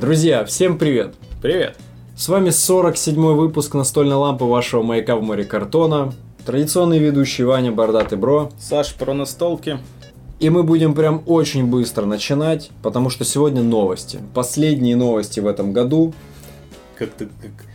Друзья, всем привет! Привет! С вами 47-й выпуск настольной лампы вашего маяка в море картона. Традиционный ведущий Ваня Бардатый Бро. Саш про настолки. И мы будем прям очень быстро начинать, потому что сегодня новости. Последние новости в этом году. Как ты как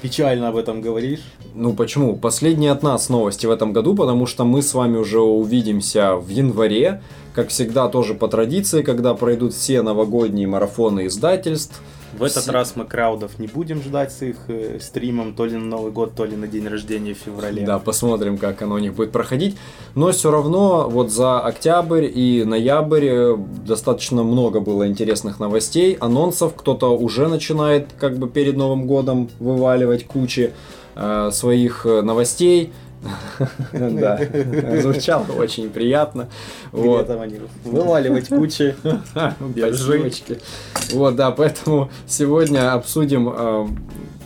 печально об этом говоришь. Ну почему? Последние от нас новости в этом году, потому что мы с вами уже увидимся в январе. Как всегда, тоже по традиции, когда пройдут все новогодние марафоны издательств. В этот все... раз мы краудов не будем ждать с их э, стримом то ли на Новый год, то ли на день рождения в феврале. Да, посмотрим, как оно у них будет проходить. Но все равно вот за октябрь и ноябрь э, достаточно много было интересных новостей, анонсов. Кто-то уже начинает как бы перед Новым годом вываливать кучи э, своих э, новостей. Да, звучало очень приятно. Вот. там они вываливать кучи Спасибочки. Вот, да, поэтому сегодня обсудим э,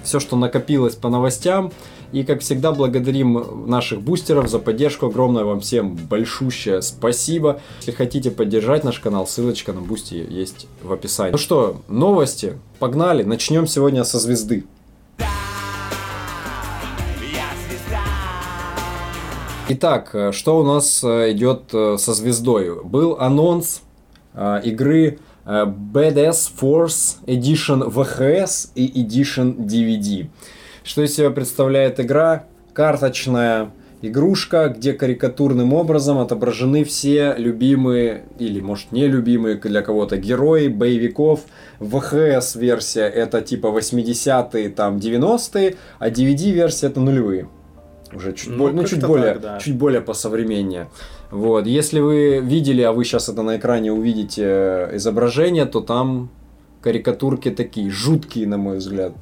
все, что накопилось по новостям. И, как всегда, благодарим наших бустеров за поддержку. Огромное вам всем большущее спасибо. Если хотите поддержать наш канал, ссылочка на Boosty есть в описании. Ну что, новости. Погнали. Начнем сегодня со звезды. Итак, э, что у нас э, идет э, со звездой? Был анонс игры BDS Force Edition VHS и Edition DVD. Что из себя представляет игра? Карточная игрушка, где карикатурным образом отображены все любимые, или может не любимые для кого-то герои, боевиков. VHS версия это типа 80-е, там 90-е, а DVD версия это нулевые уже чуть, ну, более, ну, чуть, более, так, да. чуть более посовременнее. Вот. Если вы видели, а вы сейчас это на экране увидите э, изображение, то там карикатурки такие жуткие, на мой взгляд.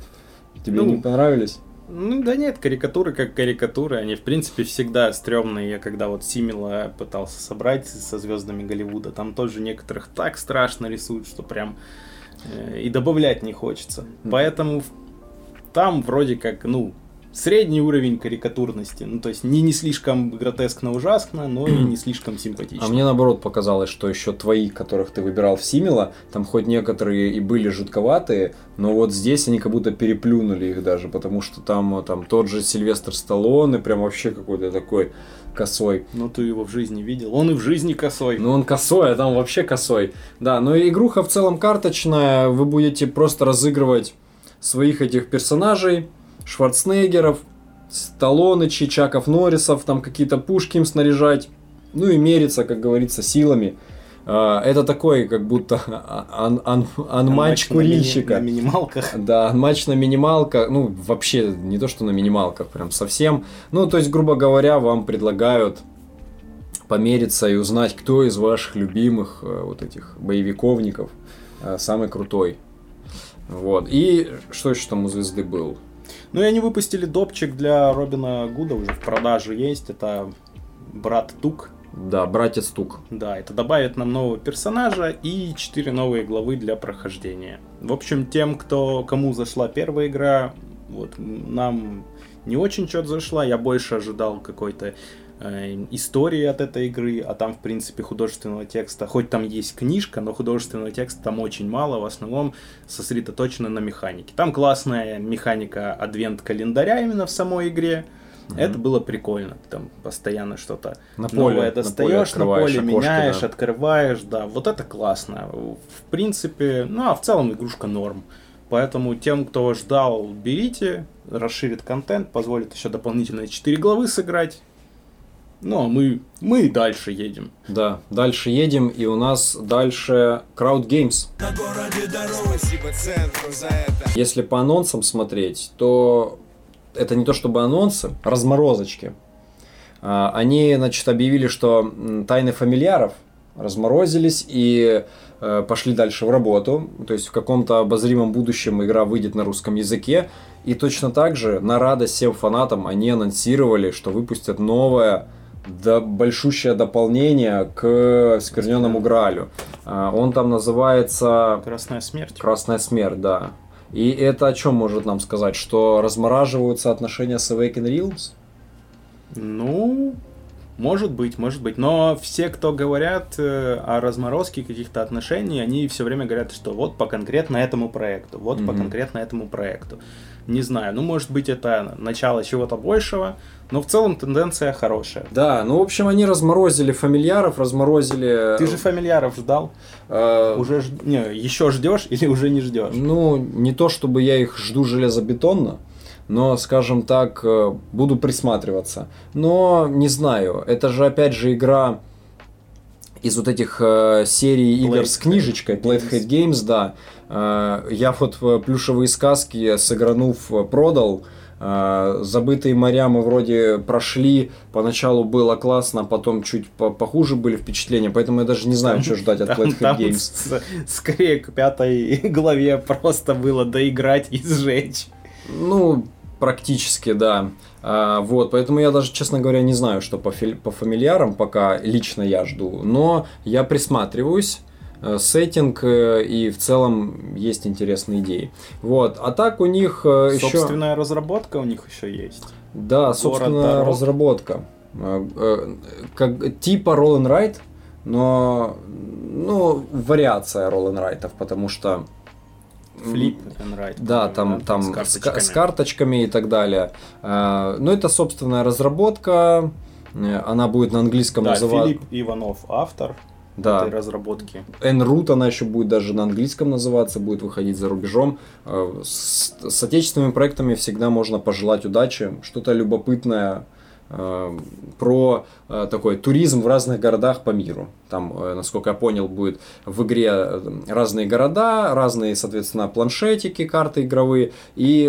Тебе ну, не понравились? Ну да нет, карикатуры как карикатуры, они в принципе всегда стрёмные. Я когда вот Симила пытался собрать со звездами Голливуда, там тоже некоторых так страшно рисуют, что прям э, и добавлять не хочется. Поэтому там вроде как, ну, средний уровень карикатурности. Ну, то есть не, не слишком гротескно ужасно, но и не слишком симпатично. А мне наоборот показалось, что еще твои, которых ты выбирал в Симила, там хоть некоторые и были жутковатые, но вот здесь они как будто переплюнули их даже, потому что там, там тот же Сильвестр Сталлоне, прям вообще какой-то такой косой. Ну, ты его в жизни видел. Он и в жизни косой. Ну, он косой, а там вообще косой. Да, но игруха в целом карточная. Вы будете просто разыгрывать своих этих персонажей, Шварценеггеров, Сталлоне, Чичаков, Норрисов, там какие-то пушки им снаряжать, ну и мериться, как говорится, силами. А, это такой, как будто ан ан анматч курильщика. На, мини на минималках. Да, матч на минималках. Ну, вообще, не то, что на минималках, прям совсем. Ну, то есть, грубо говоря, вам предлагают помериться и узнать, кто из ваших любимых э, вот этих боевиковников э, самый крутой. Вот. И что еще там у звезды был? Ну и они выпустили допчик для Робина Гуда, уже в продаже есть. Это брат Тук. Да, братец Тук. Да, это добавит нам нового персонажа и 4 новые главы для прохождения. В общем, тем, кто, кому зашла первая игра, вот, нам не очень что-то зашла. Я больше ожидал какой-то истории от этой игры, а там, в принципе, художественного текста, хоть там есть книжка, но художественного текста там очень мало, в основном сосредоточено на механике. Там классная механика адвент-календаря именно в самой игре, Mm-hmm. Это было прикольно. Там постоянно что-то на поле, новое достаешь, на поле, на поле меняешь, да. открываешь, да. Вот это классно. В принципе, ну а в целом игрушка норм. Поэтому тем, кто ждал, берите, расширит контент, позволит еще дополнительные 4 главы сыграть. Ну, а мы, мы дальше едем. Да, дальше едем, и у нас дальше Crowd Games. Если по анонсам смотреть, то это не то чтобы анонсы, разморозочки. А, они, значит, объявили, что тайны фамильяров разморозились и э, пошли дальше в работу. То есть в каком-то обозримом будущем игра выйдет на русском языке. И точно так же, на радость всем фанатам, они анонсировали, что выпустят новое да, большущее дополнение к Скверненному Гралю. А, он там называется... Красная смерть. Красная смерть, да. И это о чем может нам сказать? Что размораживаются отношения с Awaken Realms? Ну, Может быть, может быть. Но все, кто говорят э, о разморозке каких-то отношений, они все время говорят, что вот по конкретно этому проекту, вот mm-hmm. по конкретно этому проекту. Не знаю, ну может быть это начало чего-то большего, но в целом тенденция хорошая. Да, ну в общем они разморозили фамильяров, разморозили... Ты же фамильяров ждал? Э... Уже ж... не, еще ждешь или уже не ждешь? Ну не то чтобы я их жду железобетонно, но, скажем так, э, буду присматриваться. Но не знаю, это же опять же игра из вот этих э, серий игр с книжечкой, Playhead Games, да. Э, я вот плюшевые сказки сыгранув продал. Э, забытые моря мы вроде прошли, поначалу было классно, потом чуть похуже были впечатления, поэтому я даже не знаю, что ждать от Playhead Games. Скорее к пятой главе просто было доиграть и сжечь. Ну, Практически, да. А, вот, поэтому я даже, честно говоря, не знаю, что по, по фамильярам пока лично я жду. Но я присматриваюсь э, сеттинг э, и в целом есть интересные идеи. Вот, а так у них э, еще... Собственная разработка у них еще есть. Да, собственная дорог. разработка. Как, типа Roll and Ride, но ну, вариация Roll and Ride, потому что Flip and write. Да, там, да, там с, карточками. с карточками и так далее. А, ну, это собственная разработка. Э, она будет на английском да, называться. Филипп Иванов автор да. этой разработки. Enroot она еще будет даже на английском называться, будет выходить за рубежом. Э, с, с отечественными проектами всегда можно пожелать удачи, что-то любопытное про э, такой туризм в разных городах по миру. Там, э, насколько я понял, будет в игре разные города, разные, соответственно, планшетики, карты игровые, и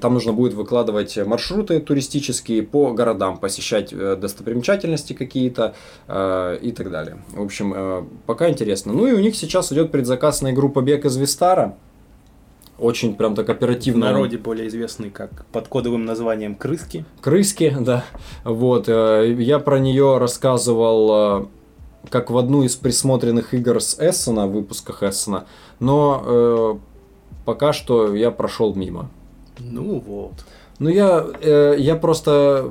там нужно будет выкладывать маршруты туристические по городам, посещать достопримечательности какие-то и так далее. В общем, пока интересно. Ну и у них сейчас идет предзаказ на игру «Побег из Вистара», очень прям так оперативно. В народе более известный как под кодовым названием Крыски. Крыски, да. Вот. Э, я про нее рассказывал э, как в одну из присмотренных игр с Эссена, в выпусках Эссена, но э, пока что я прошел мимо. Ну вот. Ну я, э, я просто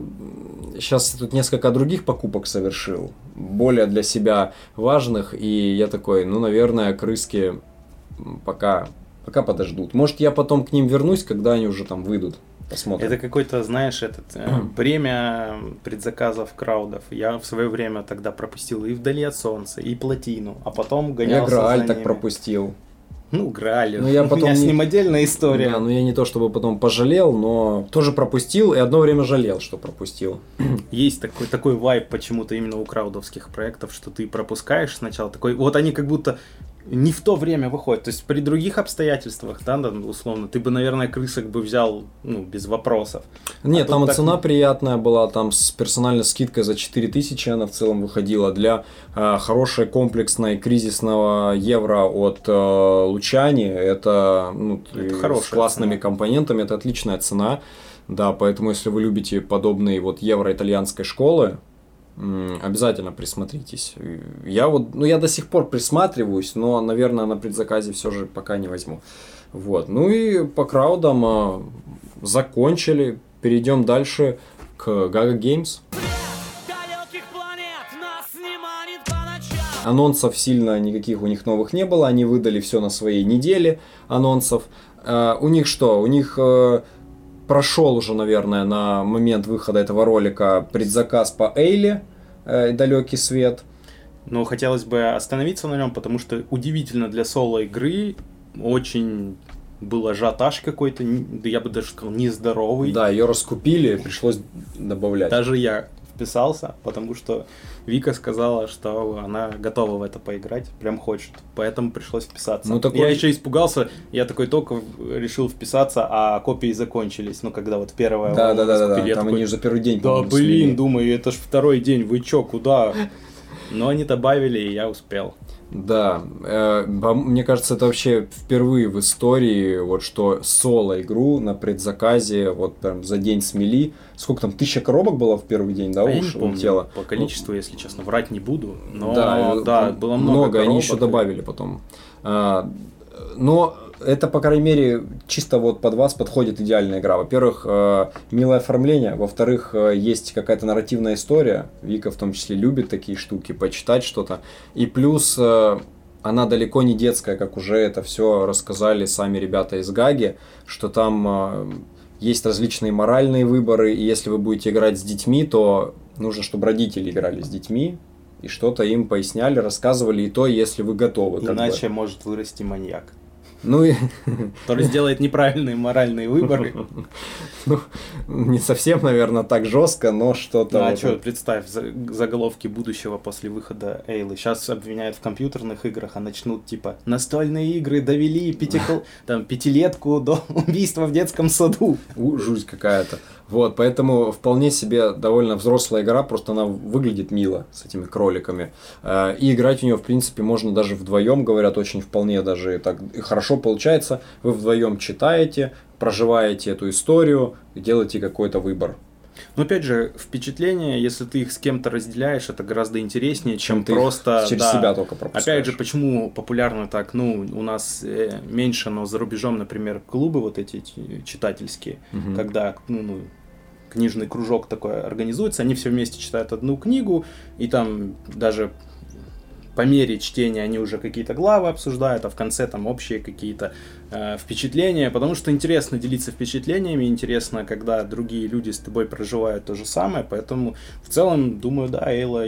сейчас тут несколько других покупок совершил, более для себя важных, и я такой, ну, наверное, крыски пока Пока подождут. Может, я потом к ним вернусь, когда они уже там выйдут. Посмотрим. Это какой-то, знаешь, этот э, бремя предзаказов краудов. Я в свое время тогда пропустил и вдали от солнца, и плотину, а потом гонялся Я Грааль так пропустил. Ну, Грааль. Ну, я потом У меня не... с ним отдельная история. Да, ну я не то чтобы потом пожалел, но тоже пропустил и одно время жалел, что пропустил. Есть такой, такой вайп почему-то именно у краудовских проектов, что ты пропускаешь сначала такой. Вот они как будто не в то время выходит. То есть при других обстоятельствах, да, условно, ты бы, наверное, крысок бы взял, ну, без вопросов. Нет, а там так... цена приятная была, там с персональной скидкой за 4000 она в целом выходила. Для э, хорошей комплексной кризисного евро от э, Лучани, это, ну, это с классными цена. компонентами, это отличная цена. Да, поэтому если вы любите подобные вот евро-итальянской школы, Обязательно присмотритесь. Я вот, ну я до сих пор присматриваюсь, но, наверное, на предзаказе все же пока не возьму. Вот. Ну и по краудам а, закончили. Перейдем дальше к Gaga Games. Анонсов сильно никаких у них новых не было. Они выдали все на своей неделе анонсов. Uh, у них что? У них uh, прошел уже, наверное, на момент выхода этого ролика предзаказ по Эйле э, «Далекий свет». Но хотелось бы остановиться на нем, потому что удивительно для соло-игры очень был ажиотаж какой-то, да я бы даже сказал, нездоровый. Да, ее раскупили, пришлось добавлять. Даже я вписался, потому что Вика сказала, что она готова в это поиграть, прям хочет, поэтому пришлось вписаться. Ну, такой... Я еще испугался, я такой только решил вписаться, а копии закончились, ну когда вот первая. Да, да, да, да, да. Там такой, они же первый день. Да, блин, думаю, это ж второй день, вы чё, куда? Но они добавили, и я успел. Да, э, мне кажется, это вообще впервые в истории, вот что соло-игру на предзаказе вот прям за день смели. Сколько там, тысяча коробок было в первый день, да, а уж улетело? По количеству, ну, если честно, врать не буду, но да, да было много Много, коробок. они еще добавили потом. А, но это, по крайней мере, чисто вот под вас подходит идеальная игра. Во-первых, э, милое оформление, во-вторых, э, есть какая-то нарративная история. Вика в том числе любит такие штуки, почитать что-то. И плюс э, она далеко не детская, как уже это все рассказали сами ребята из Гаги, что там есть различные моральные выборы, и если вы будете играть с детьми, то нужно, чтобы родители играли с детьми, и что-то им поясняли, рассказывали, и то, если вы готовы. Иначе бы. может вырасти маньяк. Ну и... Который сделает неправильные моральные выборы. Ну, не совсем, наверное, так жестко, но что-то... Ну, а что, представь, заголовки будущего после выхода Эйлы. Сейчас обвиняют в компьютерных играх, а начнут, типа, настольные игры довели пятикл... там, пятилетку до убийства в детском саду. У, жуть какая-то. Вот, поэтому вполне себе довольно взрослая игра, просто она выглядит мило с этими кроликами. Э, и играть в нее, в принципе, можно даже вдвоем, говорят, очень вполне даже так хорошо получается. Вы вдвоем читаете, проживаете эту историю, делаете какой-то выбор. Но опять же, впечатление, если ты их с кем-то разделяешь, это гораздо интереснее, чем, чем ты просто через да, себя только пропускаешь. Опять же, почему популярно так, ну, у нас э, меньше, но за рубежом, например, клубы вот эти читательские, угу. когда, ну, ну, книжный кружок такой организуется, они все вместе читают одну книгу, и там даже по мере чтения они уже какие-то главы обсуждают, а в конце там общие какие-то э, впечатления, потому что интересно делиться впечатлениями, интересно, когда другие люди с тобой проживают то же самое, поэтому в целом, думаю, да, Эйла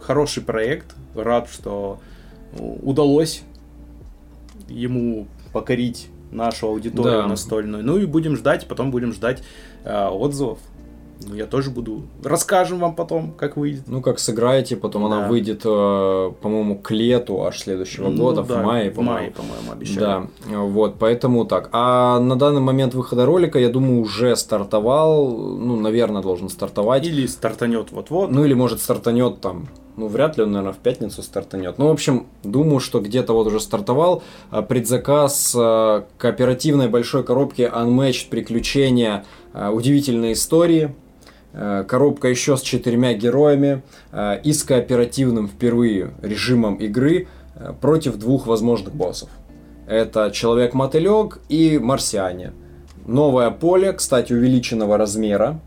хороший проект, рад, что удалось ему покорить нашу аудиторию да. настольную. Ну и будем ждать, потом будем ждать э, отзывов. Ну, я тоже буду. Расскажем вам потом, как выйдет. Ну, как сыграете, потом да. она выйдет, э, по-моему, к лету аж следующего ну, года, да, в мае, по-моему. В мае, по-моему, обещали. Да, вот, поэтому так. А на данный момент выхода ролика, я думаю, уже стартовал, ну, наверное, должен стартовать. Или стартанет вот-вот. Ну, или, может, стартанет там ну, вряд ли он, наверное, в пятницу стартанет. Ну, в общем, думаю, что где-то вот уже стартовал а, предзаказ а, кооперативной большой коробки Unmatched приключения, а, удивительные истории. Коробка еще с четырьмя героями и с кооперативным впервые режимом игры против двух возможных боссов. Это Человек-мотылек и Марсиане. Новое поле, кстати, увеличенного размера.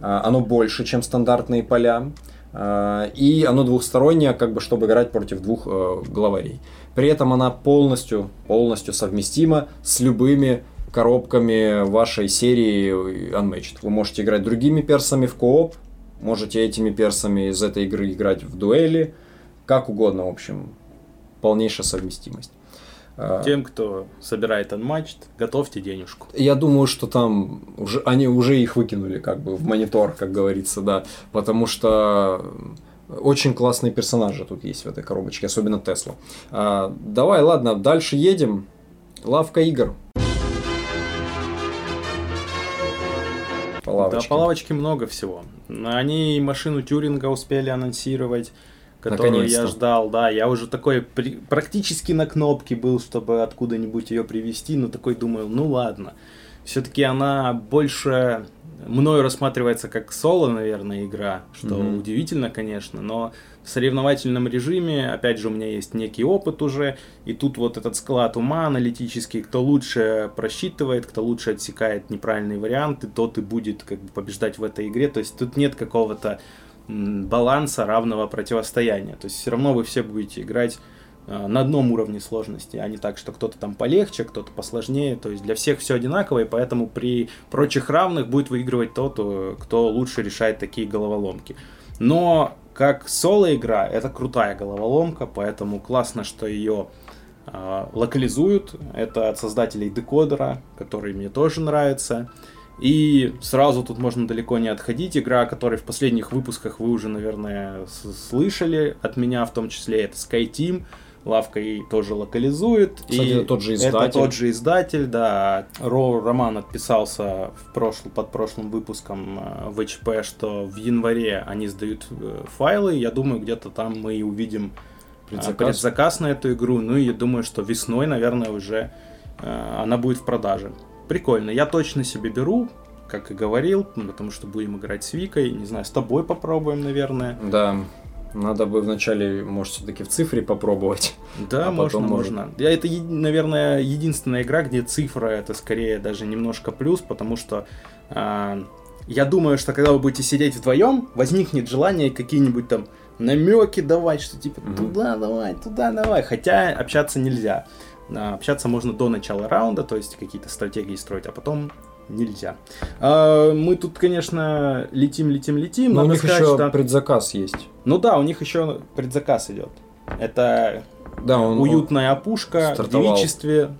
Оно больше, чем стандартные поля. Э, и оно двухстороннее, как бы, чтобы играть против двух э, главарей. При этом она полностью, полностью совместима с любыми коробками вашей серии Unmatched. Вы можете играть другими персами в кооп, можете этими персами из этой игры играть в дуэли, как угодно, в общем, полнейшая совместимость. А. Тем, кто собирает Unmatched, готовьте денежку. Я думаю, что там уже они уже их выкинули как бы в монитор, как говорится, да, потому что очень классные персонажи тут есть в этой коробочке, особенно Тесла. А, давай, ладно, дальше едем. Лавка игр. По лавочке. Да, по лавочке много всего. Они машину Тюринга успели анонсировать которую я ждал, да, я уже такой при, практически на кнопке был, чтобы откуда-нибудь ее привести, но такой думаю, ну ладно, все-таки она больше мною рассматривается как соло, наверное, игра, что mm-hmm. удивительно, конечно, но в соревновательном режиме, опять же, у меня есть некий опыт уже, и тут вот этот склад ума аналитический, кто лучше просчитывает, кто лучше отсекает неправильные варианты, тот и будет как бы побеждать в этой игре, то есть тут нет какого-то баланса равного противостояния. То есть все равно вы все будете играть на одном уровне сложности, а не так, что кто-то там полегче, кто-то посложнее. То есть для всех все одинаково, и поэтому при прочих равных будет выигрывать тот, э, кто лучше решает такие головоломки. Но как соло-игра, это крутая головоломка, поэтому классно, что ее э, локализуют. Это от создателей декодера, который мне тоже нравится. И сразу тут можно далеко не отходить. Игра, о которой в последних выпусках вы уже, наверное, слышали от меня в том числе, это SkyTeam. Лавка и тоже локализует. Кстати, и это тот же издатель. Это тот же издатель, да. Ро Роман отписался в прошлом, под прошлым выпуском э, в ХП, что в январе они сдают э, файлы. Я думаю, где-то там мы и увидим э, предзаказ. предзаказ на эту игру. Ну и я думаю, что весной, наверное, уже она будет в продаже прикольно. Я точно себе беру, как и говорил, потому что будем играть с Викой. Не знаю, с тобой попробуем, наверное. Да. Надо бы вначале, может, все-таки в цифре попробовать. Да, А можно, потом можно. Я, это, наверное, единственная игра, где цифра это скорее даже немножко плюс, потому что а, я думаю, что когда вы будете сидеть вдвоем, возникнет желание какие-нибудь там намеки давать, что типа Мгм. туда давай, туда давай. Хотя общаться нельзя. А, Общаться можно до начала раунда, то есть какие-то стратегии строить, а потом нельзя. А, мы тут, конечно, летим, летим, летим. Но у Надо них сказать, еще что- предзаказ есть. Ну да, у них еще предзаказ идет. Это Да, он... уютная опушка стартовал. в девичестве.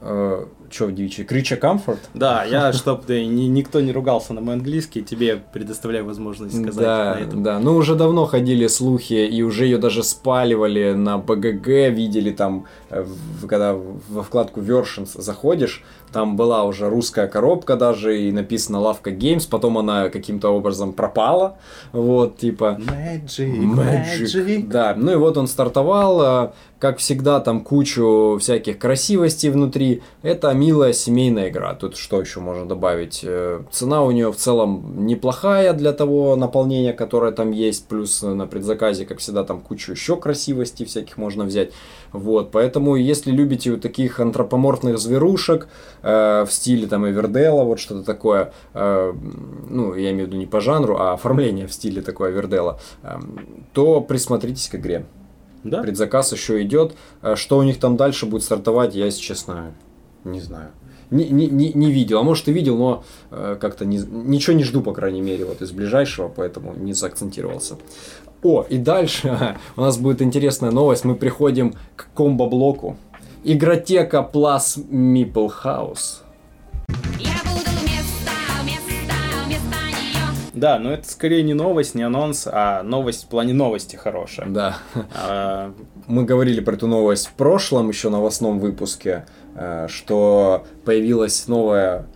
что в девичьей? Крича комфорт? Да, я, чтоб ты, ни- никто не ругался на мой английский, тебе предоставляю возможность сказать Да, на этом. да. Ну, уже давно ходили слухи, и уже ее даже спаливали на БГГ, видели там, э, когда во вкладку Versions заходишь, там была уже русская коробка даже, и написано Лавка Games, потом она каким-то образом пропала, вот, типа... Magic, Magic. magic. Да, ну и вот он стартовал, а, как всегда, там кучу всяких красивостей внутри. Это милая семейная игра. Тут что еще можно добавить? Э, Цена у нее в целом неплохая для того наполнения, которое там есть. Плюс на предзаказе, как всегда, там кучу еще красивостей всяких можно взять. Вот, поэтому, если любите вот таких антропоморфных зверушек э, в стиле там Эвердела, вот что-то такое, э, ну, я имею в виду не по жанру, а оформление в стиле такое Эвердела, э, то присмотритесь к игре. Да? Предзаказ еще идет. Э, Что у них там дальше будет стартовать, я, если честно, не знаю. Не, не, не, не видел, а может и видел, но э, как-то не- ничего не жду, по крайней мере, вот из ближайшего, поэтому не заакцентировался. О, и дальше у нас будет интересная новость. Мы приходим к комбо-блоку. Игротека Plus Meeple House. Да, но это скорее не новость, не анонс, а новость в плане новости хорошая. Да, А, мы говорили про эту новость в прошлом еще новостном выпуске, э, что появилась новая,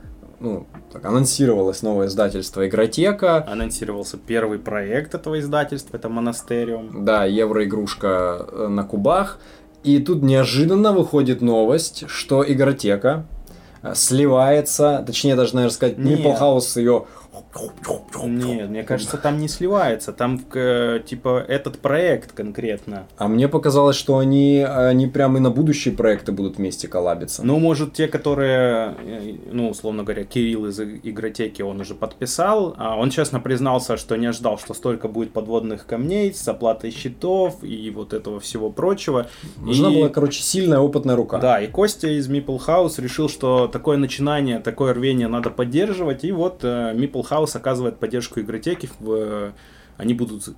ну, так, анонсировалось новое издательство Игротека. анонсировался первый проект этого издательства, это Монастериум. Да, евроигрушка э, на кубах. И тут неожиданно выходит новость, что игротека сливается, точнее даже, наверное, сказать, Нет. Meeple House ее... Нет, мне кажется, там не сливается, там э, типа этот проект конкретно. А мне показалось, что они, они прям и на будущие проекты будут вместе коллабиться. Ну, может, те, которые, э, ну, условно говоря, Кирилл из игротеки, он уже подписал. А он честно признался, что не ожидал, что столько будет подводных камней с оплатой счетов и вот этого всего прочего. Нужна И- была, короче, сильная опытная рука. Да, и Костя из Meeple House решил, что такое начинание, такое рвение надо поддерживать. И вот э, Meeple House оказывает поддержку игротеки. В, э, они будут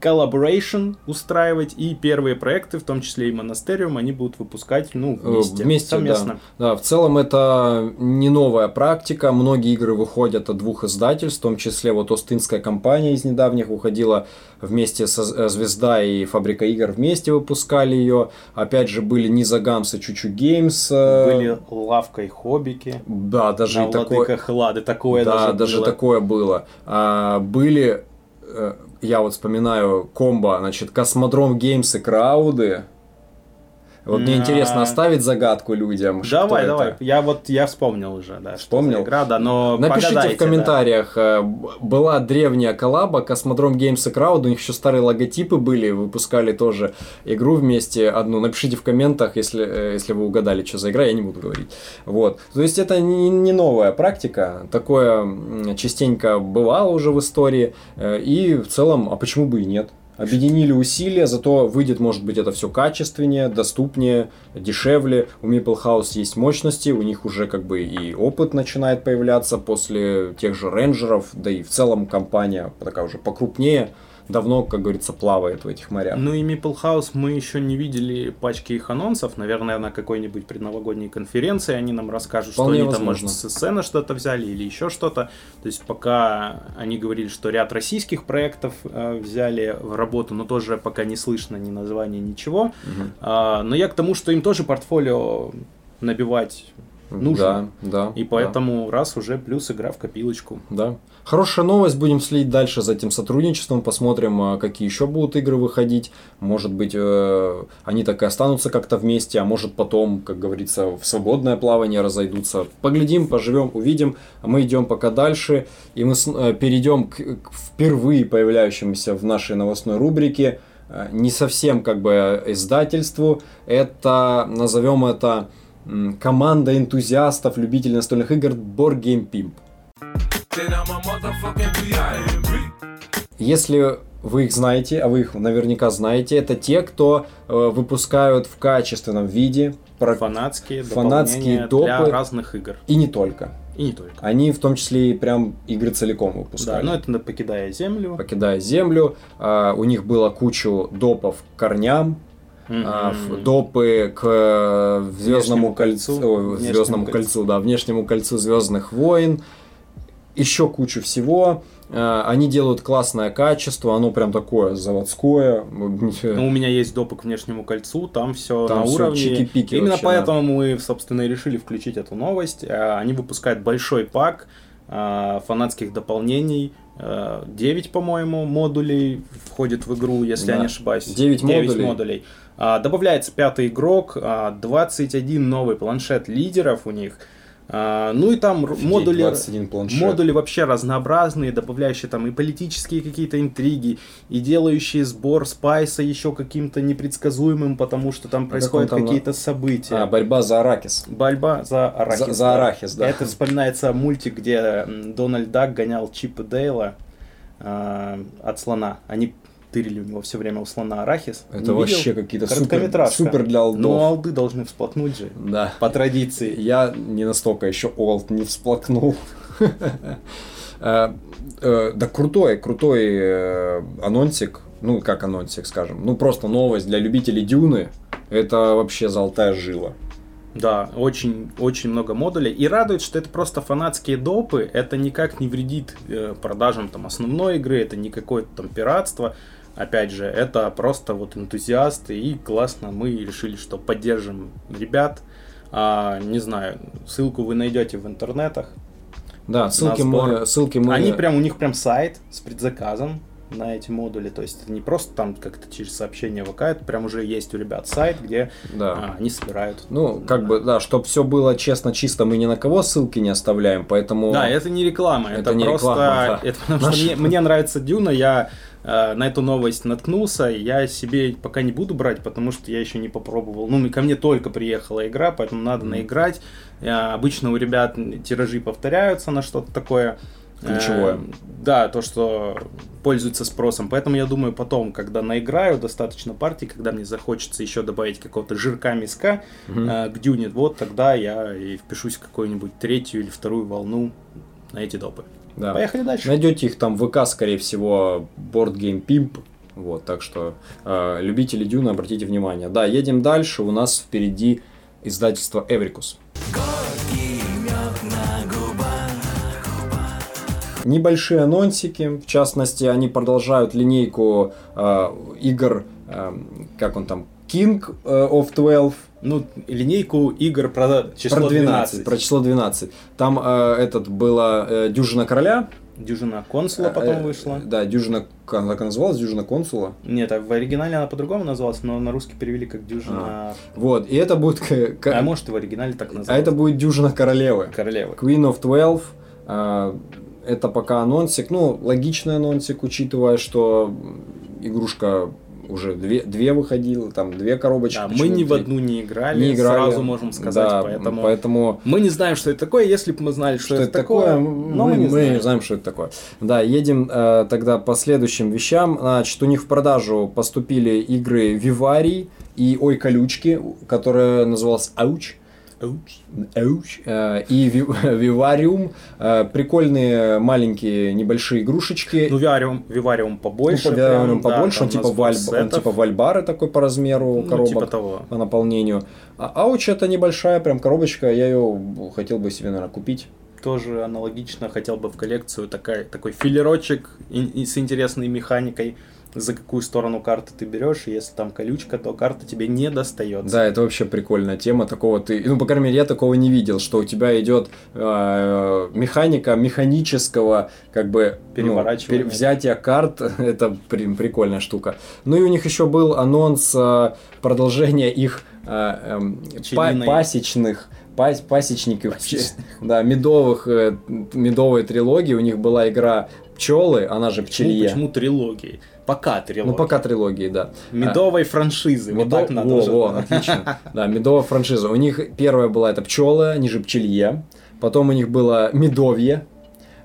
collaboration устраивать, и первые проекты, в том числе и Монастериум, они будут выпускать, ну, Э, вместе, вместе, совместно. Да. да, в целом это не новая практика. Многие игры выходят от двух издательств, в том числе вот Остинская компания из недавних выходила вместе со э, Звезда и Фабрика игр вместе выпускали ее. Опять же были Низагамс и Choo Choo Games. э, Были лавка и хоббики. Да, даже на и такое. владыках Лады, такое да, даже, даже было. такое было. А, были, я вот вспоминаю комбо, значит, Cosmodrome Games и Крауды. Вот мне А. интересно оставить загадку людям. Давай, давай. Я вот я вспомнил уже, да. Вспомнил? игра, да, но Напишите в комментариях, э, была древняя коллаба, Космодром Games и Crowd, у них еще старые логотипы были, выпускали тоже игру вместе одну. Напишите в комментах, если, э, если вы угадали, что за игра, я не буду говорить. Вот. То есть это не, не новая практика, такое частенько бывало уже в истории, э, и в целом, а почему бы и нет? Объединили усилия, зато выйдет, может быть, это все качественнее, доступнее, дешевле. У Meeple House есть мощности, у них уже как бы и опыт начинает появляться после тех же рейнджеров, да и в целом компания такая уже покрупнее, давно, как говорится, плавает в этих морях. Ну и Meeple House мы еще не видели пачки их анонсов. Наверное, на какой-нибудь предновогодней конференции они нам расскажут, Вполне что они там, возможно. может, со сцены что-то взяли или еще что-то. То есть пока они говорили, что ряд российских проектов э, взяли в работу, но тоже пока не слышно ни названия, ничего. Мгм. А, но я к тому, что им тоже портфолио набивать нужен. Да, да. И да. поэтому раз уже плюс игра в копилочку. Да. Хорошая новость, будем следить дальше за этим сотрудничеством, посмотрим, а, какие еще будут игры выходить. Может быть, э, они так и останутся как-то вместе, а может потом, как говорится, в свободное плавание разойдутся. Поглядим, поживем, увидим. Мы идем пока дальше, и мы э, перейдем к, впервые появляющемуся в нашей новостной рубрике э, не совсем как бы издательству. Это, назовем это, команда энтузиастов, любителей настольных игр Board Game Pimp. Если вы их знаете, а вы их наверняка знаете, это те, кто э, выпускают в качественном виде про- Фанатские, Фанатские дополнения для допы. разных игр. и не только. И не только. Они в том числе и прям игры целиком Да, выпускали. но это на покидая землю. Покидая землю, а, у них было кучу допов к корням, В- допы к э, Звездному кольцу, Звездному кольцу. да, внешнему кольцу Звездных войн, еще кучу всего. А, Они делают классное качество, оно прям такое заводское. Ну, у меня есть допы к внешнему кольцу, там все Там на всё уровне. чики-пики Именно вообще, поэтому мы, собственно, и решили включить эту новость. А, Они выпускают большой пак фанатских дополнений. А, 9, по-моему, модулей входит в игру, если Да. я не ошибаюсь. 9 модулей. А, Добавляется пятый игрок, а, 21 новый планшет лидеров у них. А, Ну и там Офигеть, модули, 21 планшет. модули вообще разнообразные, добавляющие там и политические какие-то интриги, и делающие сбор спайса еще каким-то непредсказуемым, потому что там происходят он там на- какие-то события. А, борьба за аракис. Борьба за арахис. За- за арахис, да. Это вспоминается мультик, где Дональд Дак гонял Чипа Дейла а, от слона. Они тырили у него все время у слона арахис. Это Не вообще какие-то супер, супер для алдов. Ну, алды должны всплакнуть же. Да. По традиции. Я не настолько еще олд не всплакнул. Э, э, Да крутой, крутой э, анонсик. Ну, как анонсик, скажем. Ну, просто новость для любителей Дюны. Это вообще золотая жила. Да, очень, очень много модулей. И радует, что это просто фанатские допы. Это никак не вредит продажам там основной игры. Это не какое-то там пиратство. Опять же, это просто вот энтузиасты. И классно, мы решили, что поддержим ребят. А, не знаю, ссылку вы найдете в интернетах. Да, ссылки мы, ссылки мы... Они прям, у них прям сайт с предзаказом на эти модули. То есть это не просто там как-то через сообщение ВК, это прям уже есть у ребят сайт, где Да. а, они собирают. Ну, как бы, да, чтобы все было честно, чисто, мы ни на кого ссылки не оставляем, поэтому... Да, это не реклама, это, Это не просто... реклама, да. Это потому что Наш- мне, мне нравится Дюна, я э, на эту новость наткнулся, я себе пока не буду брать, потому что я еще не попробовал. Ну, ко мне только приехала игра, поэтому надо наиграть. Э, обычно у ребят тиражи повторяются на что-то такое. Э, Ключевое. да, то, что пользуется спросом. Поэтому я думаю, потом, когда наиграю достаточно партий, когда мне захочется еще добавить какого-то жирка миска э, к Дюне, вот тогда я и впишусь в какую-нибудь третью или вторую волну на эти допы. Да. Поехали дальше. Найдете их там в ВК, скорее всего, Board Game Pimp. Вот, так что э, любители Дюны, обратите внимание. Да, едем дальше. У нас впереди издательство Эврикус. Небольшие анонсики, в частности, они продолжают линейку э, игр, э, как он там, King э, of 12, Ну, линейку игр про число про 12, 12. про число 12. Там э, этот была э, Дюжина Короля, Дюжина консула потом Э, вышла. Да, дюжина, как она называлась, дюжина консула. Нет, а в оригинале она по-другому называлась, но на русский перевели как дюжина... Вот, и это будет... к- А, может и в оригинале так называлась. а это будет дюжина королевы. Королева. Queen of 12. а, это пока анонсик. Ну, логичный анонсик, учитывая, что игрушка уже две, две выходила, там две коробочки. Да, мы ни в одну не играли, не играли. сразу можем сказать, Да, поэтому... поэтому Мы не знаем, что это такое, если бы мы знали, что, что это такое, но мы, мы не мы знаем. знаем, что это такое. Да, едем э, тогда по следующим вещам. Значит, у них в продажу поступили игры Виварий и Ой Колючки, которая называлась Ауч. Ауч. Э, и Ви- Вивариум. Э, Прикольные маленькие небольшие игрушечки. Ну, вивариум, вивариум побольше. Ну, по Вивариуму прям, да, побольше, там он, типа валь... он типа вальбары такой по размеру Ну, коробок типа того. по наполнению. А Ауч это небольшая прям коробочка, я ее хотел бы себе, наверное, купить. Тоже аналогично хотел бы в коллекцию такая, такой филерочек и- и с интересной механикой. За какую сторону карты ты берешь, и если там колючка, то карта тебе не достается. Да, это вообще прикольная тема. Такого ты, ну, по крайней мере, я такого не видел, что у тебя идет э, механика механического, как бы, ну, Переворачивания. пере- взятия карт. это при- прикольная штука. Ну и у них еще был анонс э, продолжения их э, эм, па- пасечных пас- пасечников, да, медовых, э, медовой трилогии. У них была игра пчелы, она же Почему, пчелье. почему трилогии? Пока трилогии. Ну, пока трилогии, да. Медовой франшизы. Вот Медо- так надо во, уже. во, отлично. Да, медовая франшиза. У них первая была это пчелы, они же пчелье. Потом у них было медовье.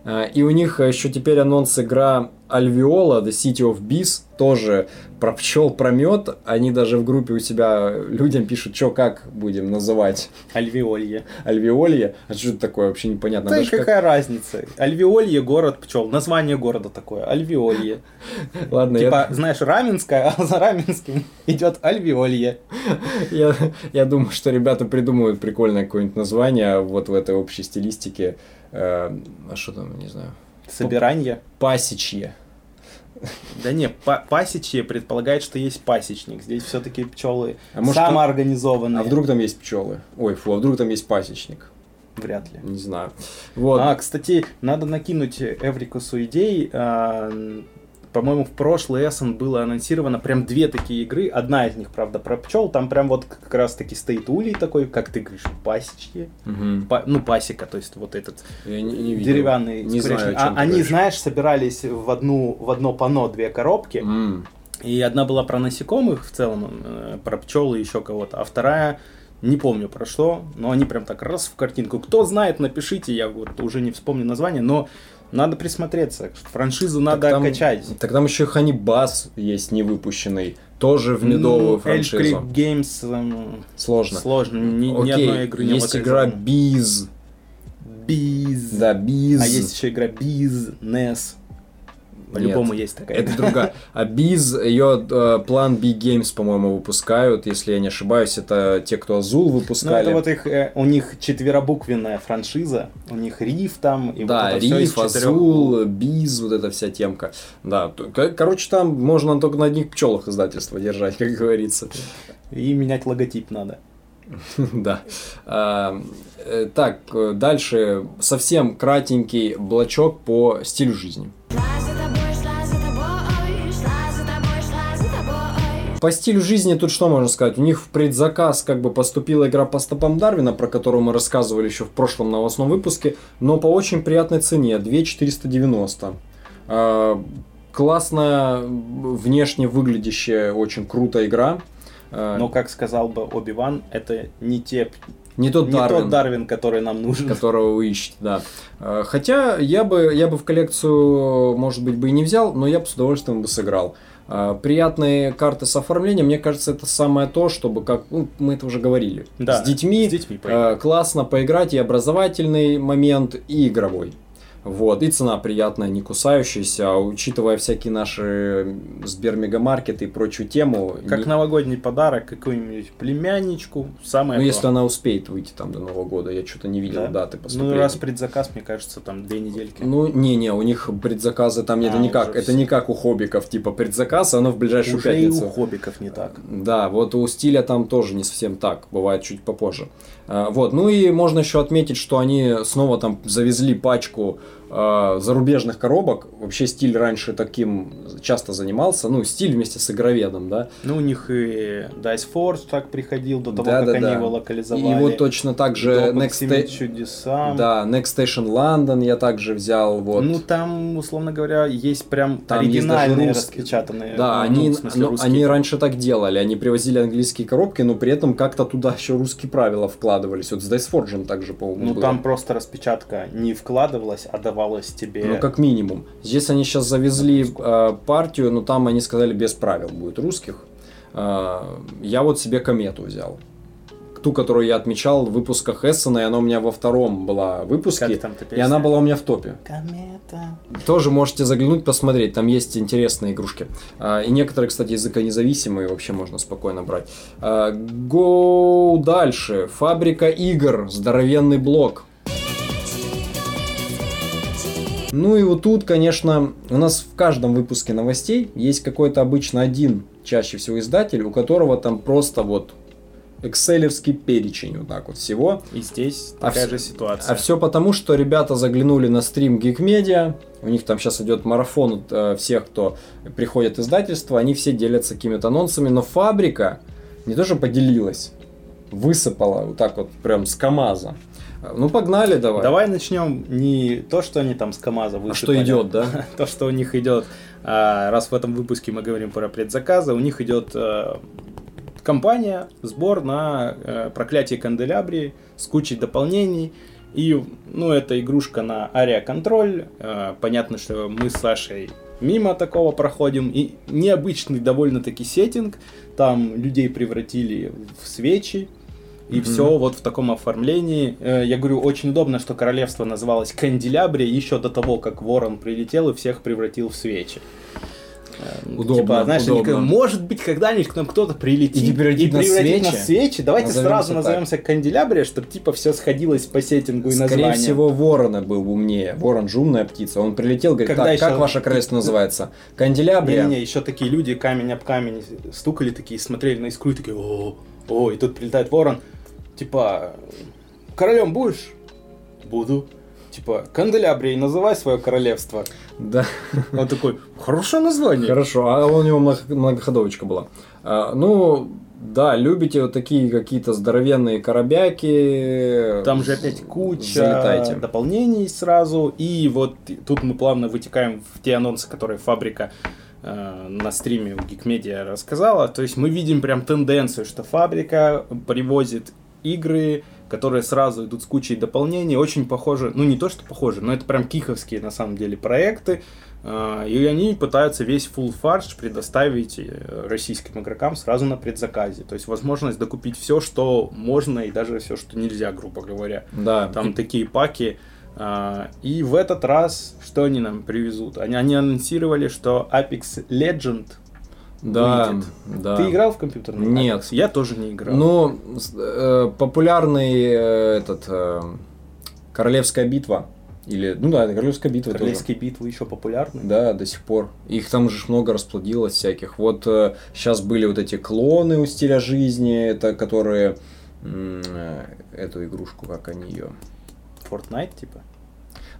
А, И у них еще теперь анонс игра Alveola, The City of Bees, тоже про пчел, про мед. Они даже в группе у себя людям пишут, что как будем называть Альвеолье. Альвеолье. А что это такое, вообще непонятно. Да Даже как- какая разница? Альвеолье город пчел. Название города такое. Альвеолье. Ладно, я- Типа, знаешь, Раменская, а за Раменским идет Альвеолье. Я, я думаю, что ребята придумают прикольное какое-нибудь название вот в этой общей стилистике. Э, а что там, не знаю. Собирание. Пасечье. Да не, па- пасечье предполагает, что есть пасечник. Здесь все-таки пчелы А может, самоорганизованные. А вдруг там есть пчелы? Ой, фу, а вдруг там есть пасечник? Вряд ли. Не знаю. Вот. А, кстати, надо накинуть Эврикусу идей. М, По-моему, в прошлый Эссен было анонсировано прям две такие игры. Одна из них, правда, про пчел. Там прям вот как раз таки стоит улей такой, как ты говоришь, пасечки. Мгм. Па- ну, пасека, то есть вот этот Я не, не видел. деревянный. Не знаю, о чем А они, говоришь. знаешь, собирались в, одну, в одно пано две коробки. М. И одна была про насекомых в целом, э, про пчел и еще кого-то, а вторая не помню про что, но они прям так раз в картинку. Кто знает, напишите, я вот уже не вспомню название, но надо присмотреться. Франшизу надо Так там- качать. Так там еще Ханибас есть не выпущенный. Тоже в медовую Ну, франшизу. Creek Games эм, Сложно. сложно, ни, ни одной игры не есть игра. Биз. Биз. Да, Биз. А есть еще игра Бизнес. По-любому есть такая. Это другая. А Биз, ее э, план B Games, по-моему, выпускают, если я не ошибаюсь, это те, кто Азул Ну, выпускали. это вот их, э, у них четверобуквенная франшиза, у них Риф там, и да, вот Риф, Азул, Биз, вот эта вся темка. Да, короче, там можно только на одних пчелах издательство держать, как говорится. И менять логотип надо. Да. А, э, Так, э, дальше совсем кратенький блочок по стилю жизни. По стилю жизни тут что можно сказать? У них в предзаказ как бы поступила игра по стопам Дарвина, про которую мы рассказывали еще в прошлом новостном выпуске, но по очень приятной цене, 2490. А, Классная, внешне выглядящая, очень крутая игра. А, Но, как сказал бы Оби-Ван, это не, те, не тот не Дарвин. тот Дарвин, который нам нужен. которого вы ищете, да. Э, Хотя я бы, я бы в коллекцию, может быть, бы и не взял, но я бы с удовольствием бы сыграл. Э, Приятные карты с оформлением, мне кажется, это самое то, чтобы, как ну, мы это уже говорили, Да, с детьми, с детьми поиграть. э, классно поиграть и образовательный момент, и игровой. Вот, и цена приятная, не кусающаяся, а учитывая всякие наши Сбермегамаркеты и прочую тему. Как не- новогодний подарок какую-нибудь племянничку, самое Ну, то. если она успеет выйти там до Нового года, я что-то не видел Да? даты Ну, поступления. раз предзаказ, мне кажется, там две недельки. Ну, не-не, у них предзаказы там нет, А, это не как, это не как у хоббиков, типа предзаказ, оно в ближайшую Уже и у пятницу. хоббиков не так. Да, вот у стиля там тоже не совсем так, бывает чуть попозже. А, Вот, ну и можно еще отметить, что они снова там завезли пачку зарубежных коробок. Вообще стиль раньше таким часто занимался, ну стиль вместе с игроведом, да. Ну, у них и Dice Force так приходил до того, Да, как да, они да. его И локализовали. вот точно так же Next, Sta- чудесам. да, Next Station London я также взял, вот. Ну, там, условно говоря, есть прям Там есть оригинальные русские. распечатанные. Да, ну, они, в смысле, ну, они раньше так делали. Они привозили английские коробки, но при этом как-то туда еще русские правила вкладывались. Вот с Dice Forge также, по-моему, Ну, было. там просто распечатка не вкладывалась, а давалась тебе. Ну, как минимум. Здесь они сейчас завезли э, партию, но там они сказали, без правил будет русских. Э, я вот себе комету взял. Ту, которую я отмечал в выпусках Эссена, и она у меня во втором была выпуске. Как там-то и песня? она была у меня в топе. Комета. Тоже можете заглянуть, посмотреть. Там есть интересные игрушки. А, И некоторые, кстати, языконезависимые вообще можно спокойно брать. А, Go дальше. Фабрика игр. Здоровенный блок. Ну и вот тут, конечно, у нас в каждом выпуске новостей есть какой-то обычно один, чаще всего издатель, у которого там просто вот экселевский перечень вот так вот всего. И здесь А такая вс- же ситуация. А все потому, что ребята заглянули на стрим Geek Media. У них там сейчас идет марафон э, всех, кто приходит издательство. Они все делятся какими-то анонсами. Но фабрика не то, что поделилась, высыпала вот так вот прям с КАМАЗа. Ну погнали давай. Давай начнем не то, что они там с КАМАЗа А высыпали. что идет, да? то, что у них идет, а, раз в этом выпуске мы говорим про предзаказы, у них идет э, компания, сбор на э, проклятие канделябрии с кучей дополнений. И, ну, это игрушка на ариаконтроль. Э, понятно, что мы с Сашей мимо такого проходим. И необычный довольно-таки сеттинг. Там людей превратили в свечи. И все вот в таком оформлении. Э, Я говорю, очень удобно, что королевство называлось Канделябрия еще до того, как ворон прилетел и всех превратил в свечи. Э, Удобно, Типа, знаешь, они удобно. говорят, может быть, когда-нибудь к нам кто-то прилетит И превратит нас свечи? нас свечи. Давайте Назовемся сразу так. назовемся Канделябрия, чтобы типа все сходилось по сеттингу и Скорее названию. всего, ворона был умнее. Ворон же умная птица. Он прилетел, говорит, Когда так, еще- как ваше королевство называется? Канделябрия. Не-не-не, еще такие люди камень об камень стукали такие, смотрели на искру и такие, о, о, и тут прилетает ворон, типа, королем будешь? Буду. Типа, канделябрей, называй свое королевство. Да. Он такой, хорошее название. Хорошо, а у него много- многоходовочка была. А, ну, да, любите вот такие какие-то здоровенные коробяки. Там же опять куча Залетайте. дополнений сразу. И вот тут мы плавно вытекаем в те анонсы, которые фабрика э, на стриме у Geekmedia рассказала. То есть мы видим прям тенденцию, что фабрика привозит игры, которые сразу идут с кучей дополнений. Очень похожи, ну не то что похожи, но это прям киховские на самом деле проекты. Э, И они пытаются весь full фарш предоставить э, российским игрокам сразу на предзаказе. То есть возможность докупить все, что можно и даже все, что нельзя, грубо говоря. Да, Там такие паки. А, И в этот раз что они нам привезут? Они, они анонсировали, что Apex Legend да, выйдет. да. Ты играл в компьютерный Нет. Apex? Я тоже не играл. Ну, э, популярный э, этот э, Королевская битва. Или, ну да, это Королевская битва тоже. Королевские битвы еще популярны. Да, до сих пор. Их там же много расплодилось всяких. Вот сейчас были вот эти клоны у стиля жизни, это которые э, эту игрушку, как они ее. Fortnite, типа.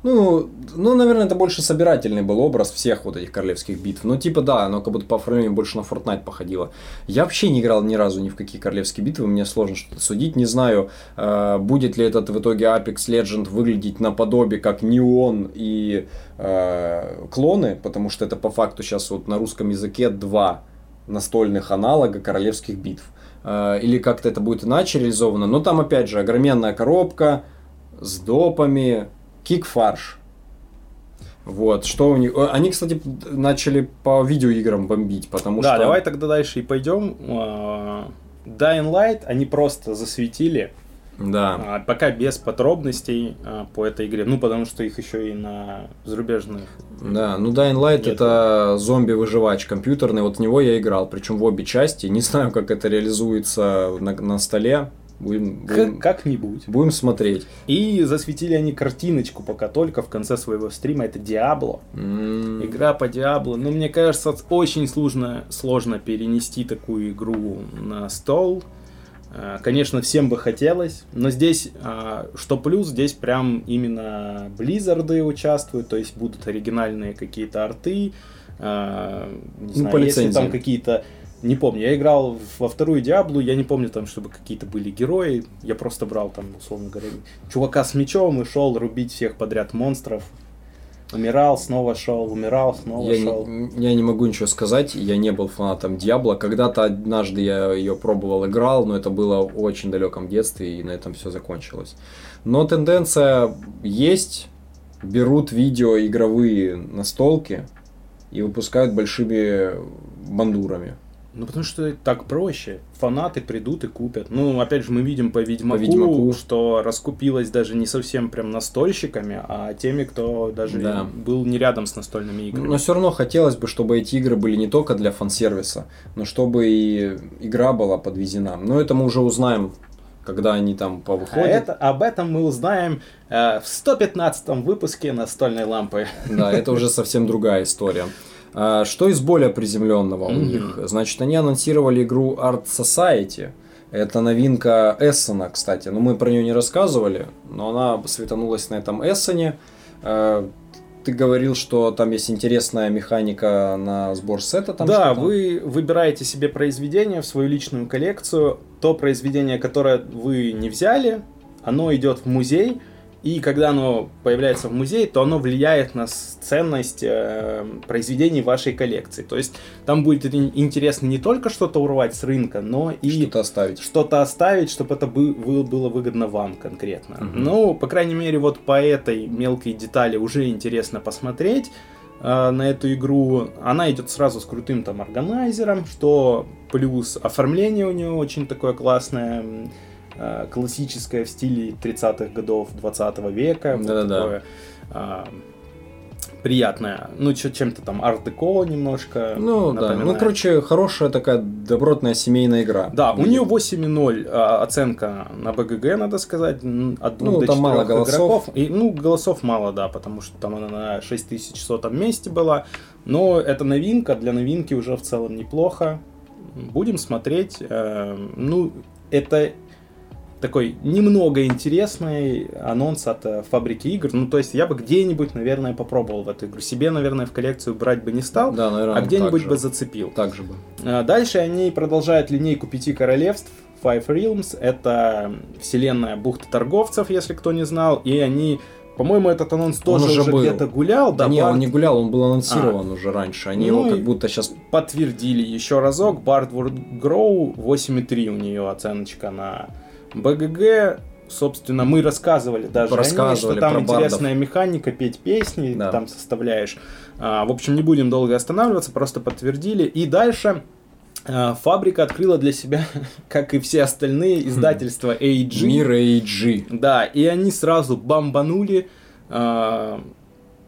Ну, ну, наверное, это больше собирательный был образ всех вот этих королевских битв. Ну, типа, да, оно как будто по оформлению больше на Fortnite походило. Я вообще не играл ни разу ни в какие королевские битвы, мне сложно что-то судить. Не знаю, э, будет ли этот в итоге Apex Legend выглядеть наподобие как Неон и э, клоны, потому что это по факту сейчас вот на русском языке два настольных аналога королевских битв. Э, или как-то это будет иначе реализовано. Но там, опять же, огроменная коробка с допами, кик-фарш. Вот, что у них... э, Они, кстати, начали по видеоиграм бомбить, потому да, что... давай тогда дальше и пойдем. А, Dying Light они просто засветили. Да. А, Пока без подробностей а, по этой игре. Ну, потому что их еще и на зарубежных Да, ну Dying Light Нет. это зомби-выживач компьютерный, вот в него я играл, причем в обе части. Не знаю, как это реализуется на, на столе. Будем, будем, как-нибудь. будем смотреть. И засветили они картиночку пока только в конце своего стрима. Это Диабло. М, Игра по Диабло. Ну, мне кажется, очень сложно, сложно перенести такую игру на стол. Э, Конечно, всем бы хотелось, но здесь, а, что плюс, здесь прям именно Близзарды участвуют, то есть будут оригинальные какие-то арты, а, не Ну, знаю, по если там какие-то, не помню, я играл во вторую Диаблу, я не помню там, чтобы какие-то были герои, я просто брал там, условно говоря, чувака с мечом и шел рубить всех подряд монстров. Умирал, снова шел, умирал, снова Я шел. не, я не могу ничего сказать, я не был фанатом Диабло. Когда-то однажды я ее пробовал, играл, но это было в очень далеком детстве, и на этом все закончилось. Но тенденция есть, берут видео игровые настолки и выпускают большими бандурами. Ну, потому что так проще. Фанаты придут и купят. Ну, опять же, мы видим по Ведьмаку, Ведьмаку. что раскупилось даже не совсем прям настольщиками, а теми, кто даже Да. был не рядом с настольными играми. Но все равно хотелось бы, чтобы эти игры были не только для фан-сервиса, но чтобы и игра была подвезена. Но это мы уже узнаем, когда они там А повыходят. это, об этом мы узнаем э, в 115 выпуске настольной лампы. Да, это уже совсем другая история. А, Что из более приземленного у Мгм. них? Значит, они анонсировали игру Art Society. Это новинка Эссена, кстати. Но мы про нее не рассказывали, но она светанулась на этом Эссене. А, Ты говорил, что там есть интересная механика на сбор сета. Там да, что-то? вы выбираете себе произведение в свою личную коллекцию. То произведение, которое вы не взяли, оно идет в музей. И когда оно появляется в музее, то оно влияет на ценность э, произведений вашей коллекции. То есть там будет ин- интересно не только что-то урвать с рынка, но и Что-то оставить. что-то оставить, чтобы это бы- было выгодно вам конкретно. Мгм. Ну, по крайней мере, вот по этой мелкой детали уже интересно посмотреть э, на эту игру. Она идет сразу с крутым там органайзером, что плюс оформление у нее очень такое классное, классическое в стиле 30-х годов 20 века. вот Да-да-да. такое, а, приятное. Ну, чем-то там арт-деко немножко. Ну да, ну напоминает. короче, хорошая такая добротная семейная игра. Да, у нее 8,0 а, оценка на БГГ, надо сказать, от 2 Ну, до там 4 мало голосов. игроков. И, ну, голосов мало, да, потому что там она на 6100 месте была. Но это новинка, для новинки уже в целом неплохо. Будем смотреть. э, ну, это такой немного интересный анонс от э, фабрики игр. Ну, то есть я бы где-нибудь, наверное, попробовал в эту игру. Себе, наверное, в коллекцию брать бы не стал, Да, наверное, а где-нибудь бы зацепил. Так же бы. А, Дальше они продолжают линейку пяти королевств. Five Realms. Это вселенная бухты торговцев, если кто не знал. И они, по-моему, этот анонс тоже уже уже, был. где-то гулял. Да, Да, не, Барт он не гулял, он был анонсирован уже раньше. Они Ну его как будто сейчас подтвердили еще разок. Bardward Grow 8,3 у нее оценочка на БГГ. Собственно, мы рассказывали даже о ней, Рассказывали что там про бардов. интересная механика, петь песни, Да. там составляешь. А, в общем, не будем долго останавливаться, просто подтвердили. И дальше а, фабрика открыла для себя, как и все остальные издательства AG. Мир AG. Да, и они сразу бомбанули а,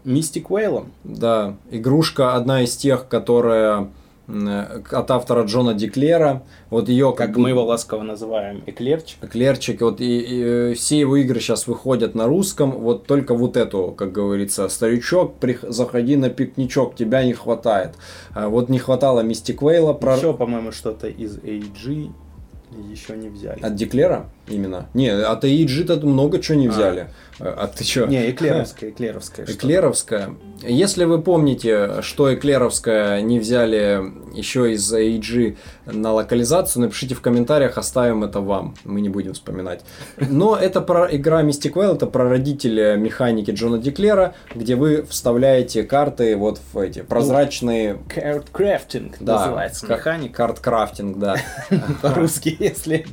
Mystic Whale. Да, игрушка одна из тех, которая от автора Джона Диклера. Вот ее Как мы его ласково называем, эклерчик. Клерчик, вот и, и, э, все его игры сейчас выходят на русском, вот только вот эту, как говорится, старичок, прих- заходи на пикничок, тебя не хватает. А вот не хватало Мистик Вейла про... Еще, по-моему, что-то из AG еще не взяли. От Диклера именно? Не, от AEG-то много чего не А. взяли. А а ты что? Не, эклеровская, эклеровская. Эклеровская. Если вы помните, что Эклеровская не взяли еще из AEG на локализацию, напишите в комментариях, оставим это вам. Мы не будем вспоминать. Но это про игра Mystic Well, это про родителя механики Джона Диклера, где вы вставляете карты вот в эти прозрачные... Card crafting Да, называется механика. Карт-крафтинг, да. По-русски, если.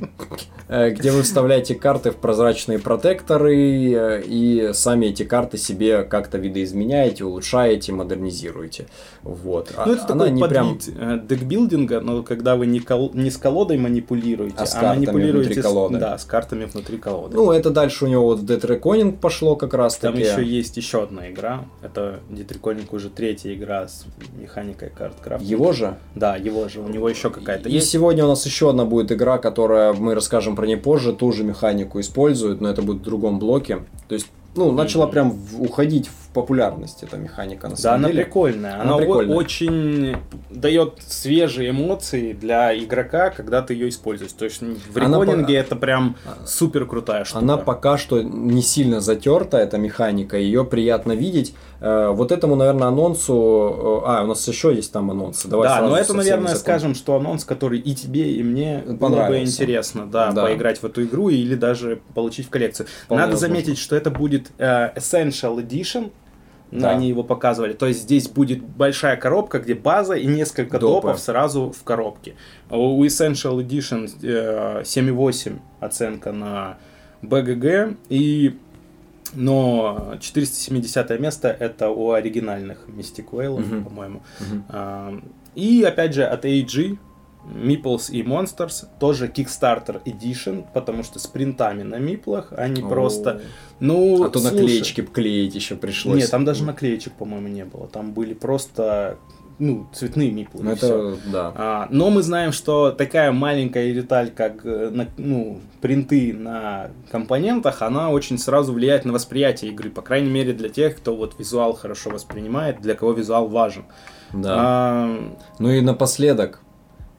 Э, где вы вставляете карты в прозрачные протекторы э, и сами эти карты себе как-то видоизменяете, улучшаете, модернизируете. Вот. А- Ну, это Она такой не прям... э, декбилдинга, но когда вы не, кол- не с колодой манипулируете, А с а, картами манипулируете внутри с- колоды. да, с картами внутри колоды. Ну, это дальше у него вот в Reckoning пошло как раз Там таки. еще есть еще одна игра. Это Дитриконик уже третья игра с механикой карт крафта. Его же. Да, его же. У него еще какая-то И есть. сегодня у нас еще одна будет игра, которая мы расскажем про ней позже, ту же механику использует, но это будет в другом блоке. То есть, ну, начала прям уходить в популярность эта механика на Да, самом она деле. прикольная. Она Она, прикольная. очень дает свежие эмоции для игрока, когда ты ее используешь. То есть в Она реконинге по- это прям супер крутая штука. Она пока что не сильно затерта, эта механика, ее приятно видеть. Э, Вот этому, наверное, анонсу... э, А, у нас еще есть там анонсы. Давай да, но это, наверное, закончим. скажем, что анонс, который и тебе, и мне было бы интересно, да, Да. поиграть в эту игру или даже получить в коллекцию. Вполне Надо возможно. заметить, что это будет э, Essential Edition. Да. Они его показывали. То есть здесь будет большая коробка, где база и несколько Допы. допов сразу в коробке. А У Essential Edition э, 7,8 оценка на БГГ. И но 470 место это у оригинальных Mystic Whale, Мгм. по-моему. А, И опять же от AG Meeples и Monsters тоже Kickstarter Edition, потому что с принтами на миплах, а не О. просто. Ну, А то слушай, наклеечки клеить еще пришлось. Нет, там даже наклеечек, по-моему, не было. Там были просто ну, цветные миплы. Ну, это, да. А, но мы знаем, что такая маленькая деталь, как э, ну, принты на компонентах, она очень сразу влияет на восприятие игры. По крайней мере, для тех, кто вот визуал хорошо воспринимает, для кого визуал важен. Да. А, Ну и напоследок,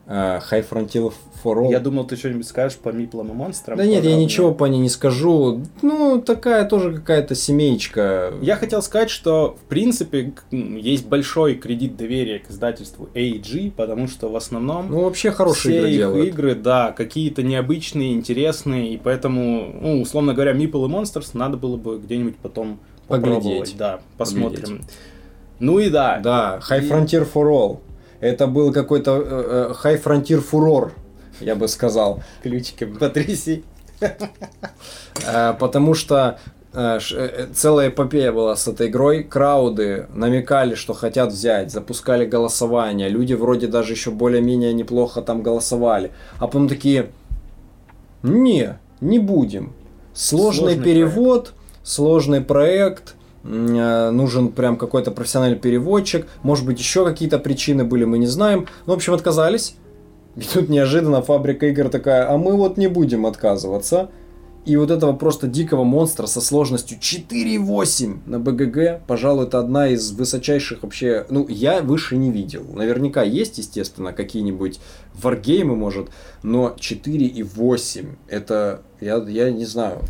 High Frontier for All. я думал, ты что-нибудь скажешь по миплам и монстрам. Да нет, я подробнее. ничего по ней не скажу. Ну, такая тоже какая-то семеечка. Я хотел сказать, что в принципе есть большой кредит доверия к издательству AEG, потому что в основном Ну, вообще хорошие все игры их делают. игры, да, какие-то необычные, интересные, и поэтому, ну, условно говоря, Meeple и Monsters надо было бы где-нибудь потом Поглядеть. попробовать, да, посмотрим. Ну и да, Да, High И- Frontier for All. Это был какой-то э, э, High Frontier Furor, я бы сказал. ключиком потряси. Э, Потому что целая эпопея была с этой игрой. Крауды намекали, что хотят взять, запускали голосование. Люди вроде даже еще более-менее неплохо там голосовали. А потом такие, не, не будем. Сложный, Сложный перевод, сложный проект, м, э, нужен прям какой-то профессиональный переводчик. Может быть, еще какие-то причины были, мы не знаем. Ну, в общем, отказались. И тут неожиданно фабрика игр такая, а мы вот не будем отказываться. И вот этого просто дикого монстра со сложностью 4.8 на БГГ, пожалуй, это одна из высочайших вообще... Ну, я выше не видел. Наверняка есть, естественно, какие-нибудь варгеймы, может, но 4.8 это... Я, я не знаю,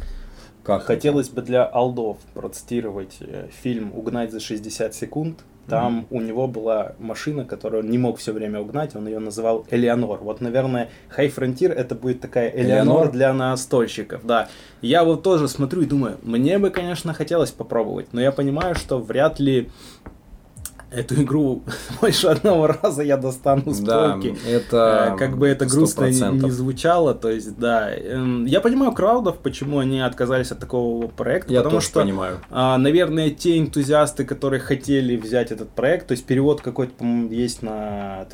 как. Хотелось бы для алдов процитировать э, фильм «Угнать за 60 секунд». Там у него была машина, которую он не мог все время угнать, он ее называл Элеонор. Вот, наверное, High Frontier это будет такая Элеонор, Элеонор? для настольщиков, да. Я вот тоже смотрю и думаю, мне бы, конечно, хотелось попробовать, но я понимаю, что вряд ли эту игру больше одного раза я достану с Да, полки. это Э, Как бы это грустно не, 100%. не звучало, то есть, да. Эм, Я понимаю краудов, почему они отказались от такого проекта, Я потому тоже что, понимаю. а, наверное, те энтузиасты, которые хотели взять этот проект, то есть перевод какой-то, по-моему, есть на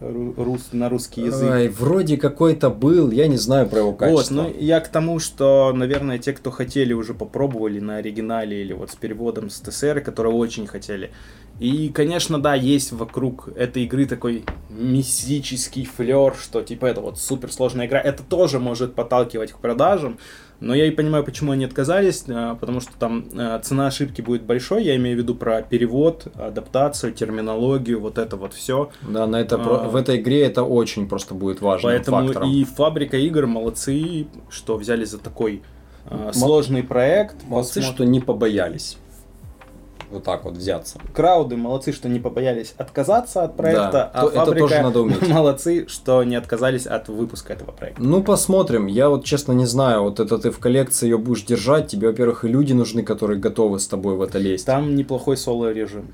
ру- рус- на русский язык. Ай, вроде какой-то был, я не знаю про его Вот, качество. ну я к тому, что, наверное, те, кто хотели, уже попробовали на оригинале или вот с переводом с ТСР, которые очень хотели. И, конечно, да, есть вокруг этой игры такой мистический флер, что типа это вот суперсложная игра. Это тоже может подталкивать к продажам. Но я и понимаю, почему они отказались, а, потому что там а, цена ошибки будет большой. Я имею в виду про перевод, адаптацию, терминологию, вот это вот все. Да, на это, А. в этой игре это очень просто будет важным Поэтому фактором. и фабрика игр молодцы, что взяли за такой а, сложный проект. Молодцы, Посмотрим. что не побоялись вот так вот взяться. Крауды молодцы, что не побоялись отказаться от проекта, Да, а то- это фабрика тоже надо уметь. молодцы, что не отказались от выпуска этого проекта. Ну, посмотрим. Я вот честно не знаю, вот это ты в коллекции ее будешь держать, тебе, во-первых, и люди нужны, которые готовы с тобой в это лезть. Там неплохой соло-режим.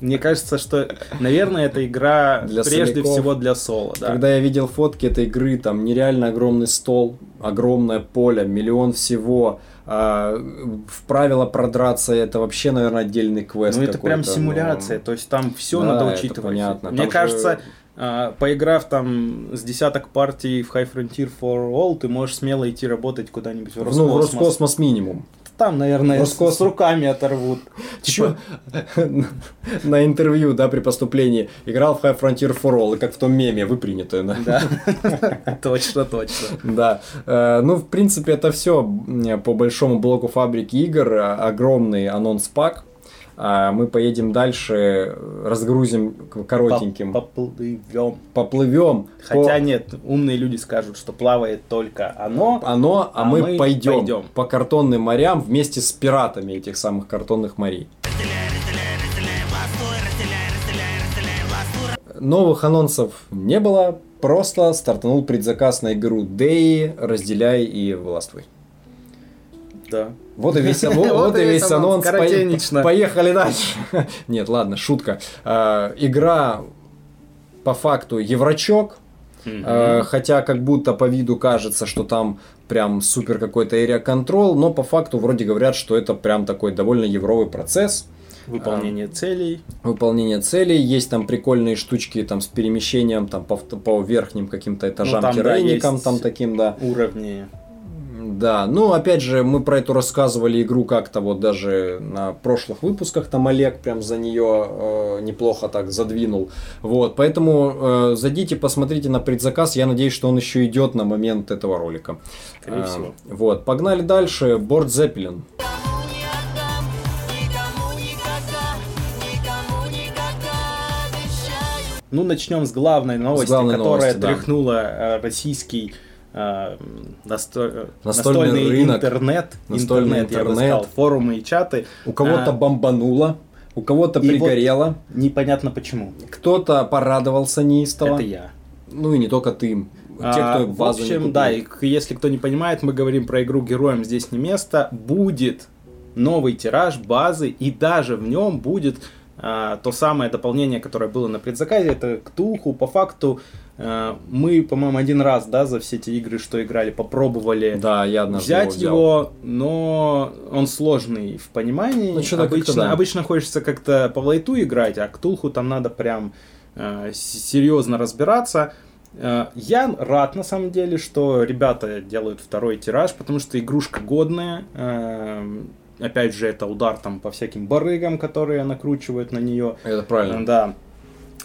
Мне кажется, что, наверное, эта игра Для прежде соляков. всего для соло. Да. Когда я видел фотки этой игры, там нереально огромный стол, огромное поле, миллион всего. А, в правила продраться это вообще, наверное, отдельный квест. Ну, это прям симуляция, но- то есть там все Да, надо учитывать. понятно. Мне Там же- кажется, а, поиграв там с десяток партий в High Frontier for All, ты можешь смело идти работать куда-нибудь в Ну, в Роскосмос. Роскосмос минимум. Там, наверное, с, Роскос- с руками оторвут. Чё? На интервью, да, при поступлении играл в High Frontier for All, и как в том меме, вы приняты, да? Точно, точно. Да, Э, ну, в принципе, это все по большому блоку фабрики игр. Огромный анонс-пак. А Мы поедем дальше, разгрузим коротеньким, Поплывем. поплывем. Хотя нет, умные люди скажут, что плавает только оно. оно, а, а мы, мы пойдем, пойдем. по картонным морям вместе с пиратами этих самых картонных морей. Новых анонсов не было, просто стартанул предзаказ на игру Day, разделяй и властвуй. Да. Вот и весь, вот, вот и весь анонс. Коротенечно. Поехали дальше. Нет, ладно, шутка. А, игра по факту еврочок, а, хотя как будто по виду кажется, что там прям супер какой-то area control, но по факту вроде говорят, что это прям такой довольно евровый процесс. Выполнение целей. Выполнение целей, есть там прикольные штучки там с перемещением там по, по верхним каким-то этажам, Ну, там, да, террейникам, есть там таким, да. Уровни. Да, ну опять же, мы про эту рассказывали игру как-то вот даже на прошлых выпусках, там Олег прям за нее э, неплохо так задвинул. Вот, поэтому э, зайдите, посмотрите на предзаказ, я надеюсь, что он еще идет на момент этого ролика. Скорее Э, всего. Вот, погнали дальше, Борт Зеппелин. Ну, начнем с главной новости, главной которая новости, да. тряхнула э, российский э, насто- э, Настольный настольный рынок. интернет, Настольный интернет, я бы интернет. сказал, форумы и чаты. У кого-то А, бомбануло, у кого-то И вот- пригорело, непонятно почему. кто-то порадовался неистово. Это я. Ну и не только ты. Те, А, кто в базу не общем, да, и если кто не понимает, мы говорим про игру Героям здесь не место. Будет новый тираж базы, и даже в нем будет а, то самое дополнение, которое было на предзаказе. Это Ктулху. По факту а, мы, по-моему, один раз, да, за все эти игры, что играли, попробовали Да, я взять взял. его, но он сложный в понимании. Ну, как-то обычно, да. обычно хочется как-то по лайту играть, а Ктулху там надо прям э, серьезно разбираться. Э, я рад на самом деле, что ребята делают второй тираж, потому что игрушка годная. Э, опять же, это удар там по всяким барыгам, которые накручивают на нее. Это правильно. Да.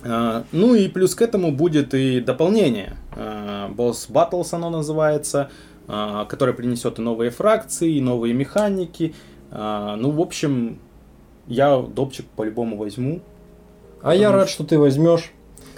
А, Ну и плюс к этому будет и дополнение. А, Boss Battles оно называется, а, которое принесет и новые фракции, и новые механики. Ну, в общем, я допчик по-любому возьму. А я рад, что ты возьмешь,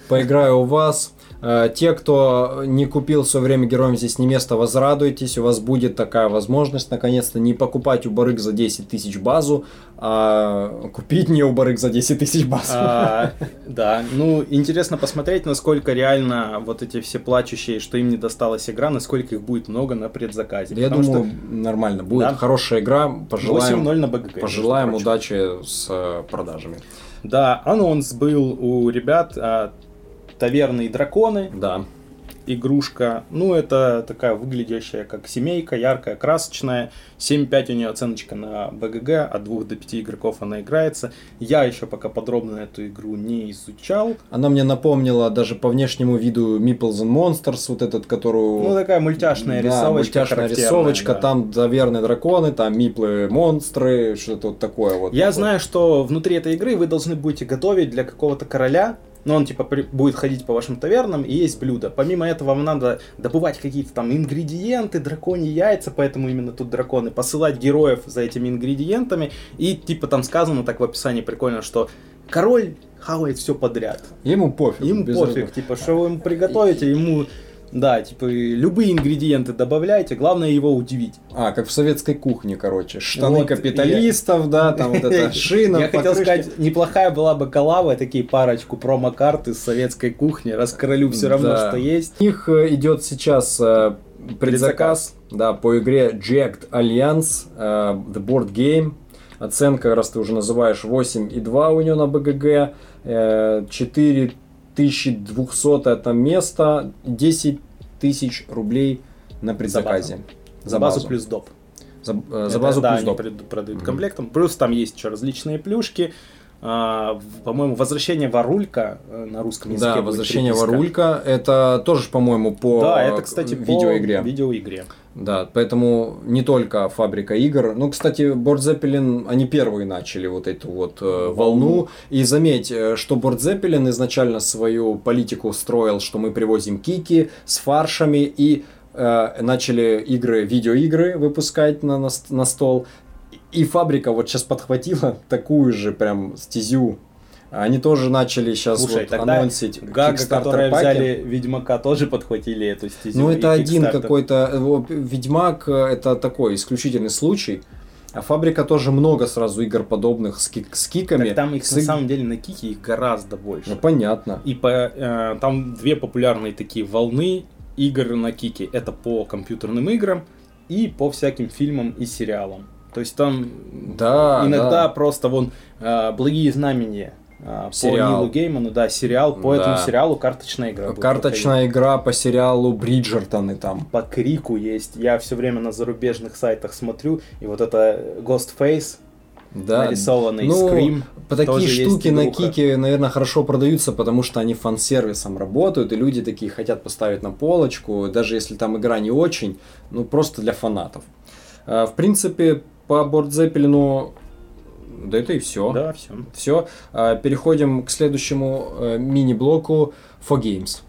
поиграю у вас. Э, Те, кто не купил в свое время героям здесь не место, возрадуйтесь, у вас будет такая возможность наконец-то не покупать у барыг за 10 тысяч базу, а купить не у барыг за 10 тысяч базу. А, Да, ну, интересно посмотреть, насколько реально вот эти все плачущие, что им не досталась игра, насколько их будет много на предзаказе. Я думаю, нормально будет. Да. Хорошая игра. Пожелаем, 8-0 на БГГ. пожелаем удачи с э, продажами. Да, анонс был у ребят Таверны и драконы, Да. игрушка. Ну, это такая выглядящая как семейка, яркая, красочная. 7.5 у нее оценочка на БГГ, от 2 до 5 игроков она играется. Я еще пока подробно эту игру не изучал. Она мне напомнила даже по внешнему виду Meeples and Monsters, вот этот, которую... Ну, такая мультяшная Да, рисовочка. мультяшная характерная, рисовочка, да. там заверные драконы, там миплы, монстры, что-то вот такое вот. Я Вот. знаю, что внутри этой игры вы должны будете готовить для какого-то короля, но он типа при- будет ходить по вашим тавернам и есть блюдо. Помимо этого вам надо добывать какие-то там ингредиенты, драконьи яйца, поэтому именно тут драконы, посылать героев за этими ингредиентами. И типа там сказано так в описании прикольно, что король хавает все подряд. Ему пофиг. Ему пофиг, разницы. типа, что вы ему приготовите, ему, да, типа любые ингредиенты добавляйте, главное его удивить. А, как в советской кухне, короче. Штаны вот, капиталистов, я... да, там вот эта шина. Я хотел сказать, неплохая была бы коллаба, такие парочку промокарты с советской кухни, раскролю все равно, что есть. У них э, идет сейчас э, предзаказ, да, по игре Jacked Alliance, э, The Board Game. Оценка, раз ты уже называешь, 8,2 у нее на БГГ, 4 1200 это место, 10 тысяч рублей на предзаказе. За базу, за базу. базу плюс доп. За, э, за базу это, плюс да, доп. они продают угу. комплектом. Плюс там есть еще различные плюшки. А, по-моему, возвращение Варулька э, на русском языке. Да, возвращение Варулька. Это тоже, по-моему, по да, это, кстати, видеоигре. По видеоигре. Да, поэтому не только фабрика игр. Ну, кстати, Борд Зеппелин, они первые начали вот эту вот э, волну. И заметь, э, что Борд Зеппелин изначально свою политику строил, что мы привозим кики с фаршами и э, начали игры, видеоигры выпускать на, на, на стол. И фабрика вот сейчас подхватила такую же прям стезю. Они тоже начали сейчас Слушай, вот тогда анонсить Гага, которые паки. взяли Ведьмака, тоже подхватили эту стезю. Ну, это один какой-то... э, Ведьмак э, это такой исключительный случай. А фабрика тоже много сразу игр подобных с, кик- с киками. Так там их с на самом деле на Кике их гораздо больше. Ну, понятно. И по, э, там две популярные такие волны игр на Кике. Это по компьютерным играм и по всяким фильмам и сериалам. То есть там Да, иногда да. просто вон э, «Благие знамения» Сериал. по Нилу Гейману, да, сериал. По Да. этому сериалу карточная игра. Карточная игра по сериалу Бриджертоны там. По Крику есть. Я все время на зарубежных сайтах смотрю, и вот это Ghostface, Да. нарисованный Ну, скрим. по такие штуки на. Кике, наверное, хорошо продаются, потому что они фан-сервисом работают, и люди такие хотят поставить на полочку, даже если там игра не очень, ну просто для фанатов. А, В принципе, по Бордзеппелину, да это и все. Да, все. Все. Переходим к следующему э, мини-блоку For Games.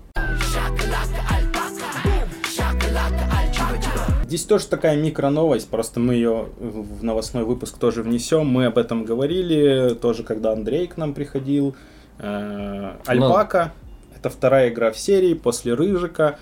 Здесь тоже такая микро-новость, просто мы ее в новостной выпуск тоже внесем. Мы об этом говорили, тоже когда Андрей к нам приходил. Э, Альпака, это вторая игра в серии после Рыжика.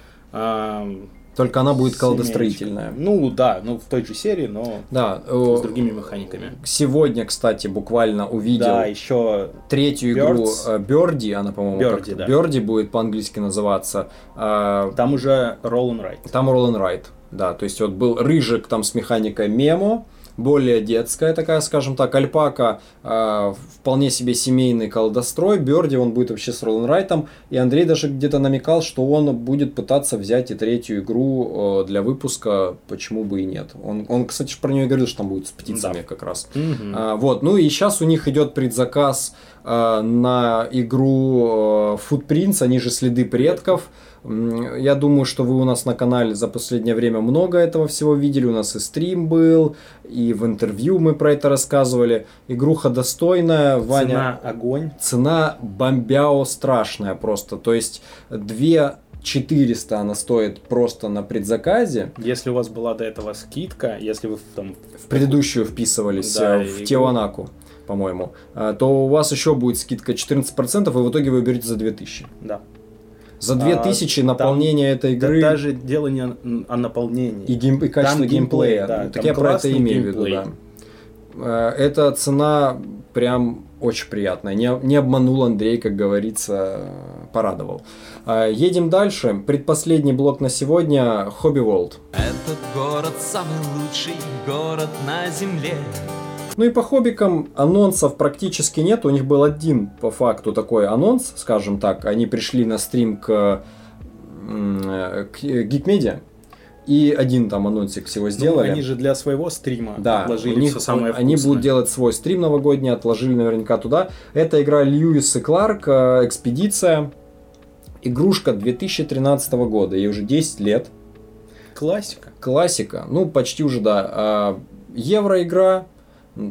Э, Только она будет колдостроительная. Ну да, ну в той же серии, но Да. с э, другими механиками. Сегодня, кстати, буквально увидел Да, еще третью игру Birds. Берди, она, по-моему, как-то- да. Birdie будет по-английски называться. А, там уже Roll and Ride. Там Roll and Ride, да, то есть вот был Рыжик там с механикой Мемо, более детская такая, скажем так, Альпака, а, вполне себе семейный колдострой, Берди, он будет вообще с and Ride, и Андрей даже где-то намекал, что он будет пытаться взять и третью игру э, для выпуска, почему бы и нет. Он, он кстати, про нее говорил, что там будет с птицами Да. как раз. Мгм. А, вот, ну и сейчас у них идет предзаказ а, на игру э, Footprints, они же следы предков. М, Я думаю, что вы у нас на канале за последнее время много этого всего видели. У нас и стрим был, и в интервью мы про это рассказывали. Игруха достойная, Ваня. Цена огонь. Цена бомбяо страшная просто. То есть 2 400 она стоит просто на предзаказе. Если у вас была до этого скидка, если вы там в предыдущую вписывались Да, э, в игру. Тиоанаку, по-моему, а, то у вас еще будет скидка 14%, и в итоге вы берете за 2000. да. За 2000 там- наполнение этой Да игры даже дело не о, о наполнении. и, гейм, и качество Там геймплей, геймплея. да, Ну, так там я про это имею в виду, да. Э, Эта цена прям очень приятная. Не, не обманул Андрей, как говорится, э, порадовал. А, Едем дальше. Предпоследний блок на сегодня Hobby World. Этот город самый лучший город на земле. Ну и по хоббикам анонсов практически нет. У них был один по факту такой анонс, скажем так. Они пришли на стрим к, э, к Geekmedia. И один там анонсик всего Ну, сделали. они же для своего стрима Да, отложили у них, все самое они будут делать свой стрим новогодний, отложили наверняка туда. Это игра Льюис и Кларк, э, Экспедиция. Игрушка 2013 года, ей уже 10 лет. Классика. Классика, ну почти уже да. А, Евроигра,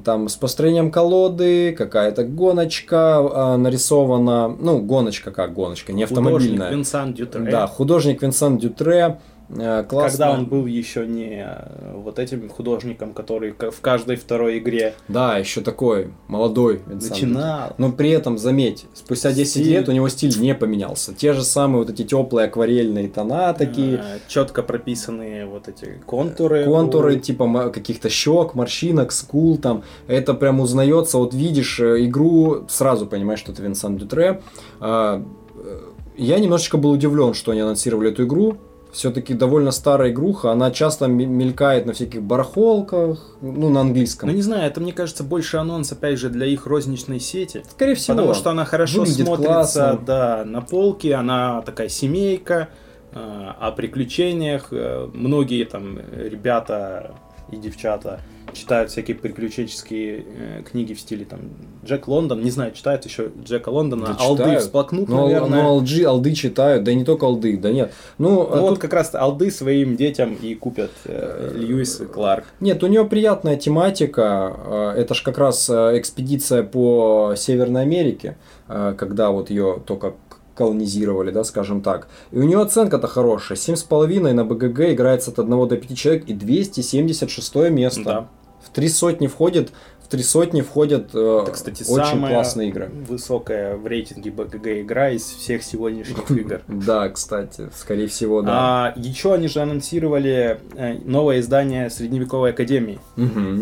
там с построением колоды, какая-то гоночка а, нарисована, ну гоночка как гоночка, не Художник автомобильная. Винсан Дютре. Да, художник Винсан Дютре, э, классно. Когда он был еще не э, вот этим художником, который в каждой второй игре Да, еще такой молодой начинал. Но при этом, заметь, спустя 10 Стиль. лет у него стиль не поменялся. Те же самые вот эти теплые акварельные тона такие. четко прописанные вот эти контуры. Контуры у- типа каких-то щек, морщинок, скул там. Это прям узнается. Вот видишь э, игру, сразу понимаешь, что это Винсан Дютре. А, э, Я немножечко был удивлен, что они анонсировали эту игру. Все-таки довольно старая игруха, она часто мелькает на всяких барахолках, ну, на английском. Ну не знаю, это мне кажется больше анонс опять же для их розничной сети. Скорее всего. Потому что она хорошо смотрится классно. да, на полке, она такая семейка, э, о приключениях. э, Многие там ребята и девчата читают всякие приключенческие э, книги в стиле там Джек Лондон, не знаю, читают еще Джека Лондона, Да алды читают. всплакнут, Ну, ал- наверное. ну, алджи, алды читают, да и не только алды, да нет. Ну, а Ну, вот тут- как раз алды своим детям и купят э, Льюис и Кларк. Нет, у нее приятная тематика. э, Это ж как раз э, экспедиция по Северной Америке, э, когда вот ее только колонизировали, да, скажем так. И у нее оценка-то хорошая. 7,5 на БГГ играется от 1 до 5 человек и 276 место. Да. В три сотни входит, в три сотни входят э, Это, кстати, очень самая классные игры. высокая в рейтинге БГГ игра из всех сегодняшних игр. Да, кстати, скорее всего, да. А еще они же анонсировали э, новое издание Средневековой Академии.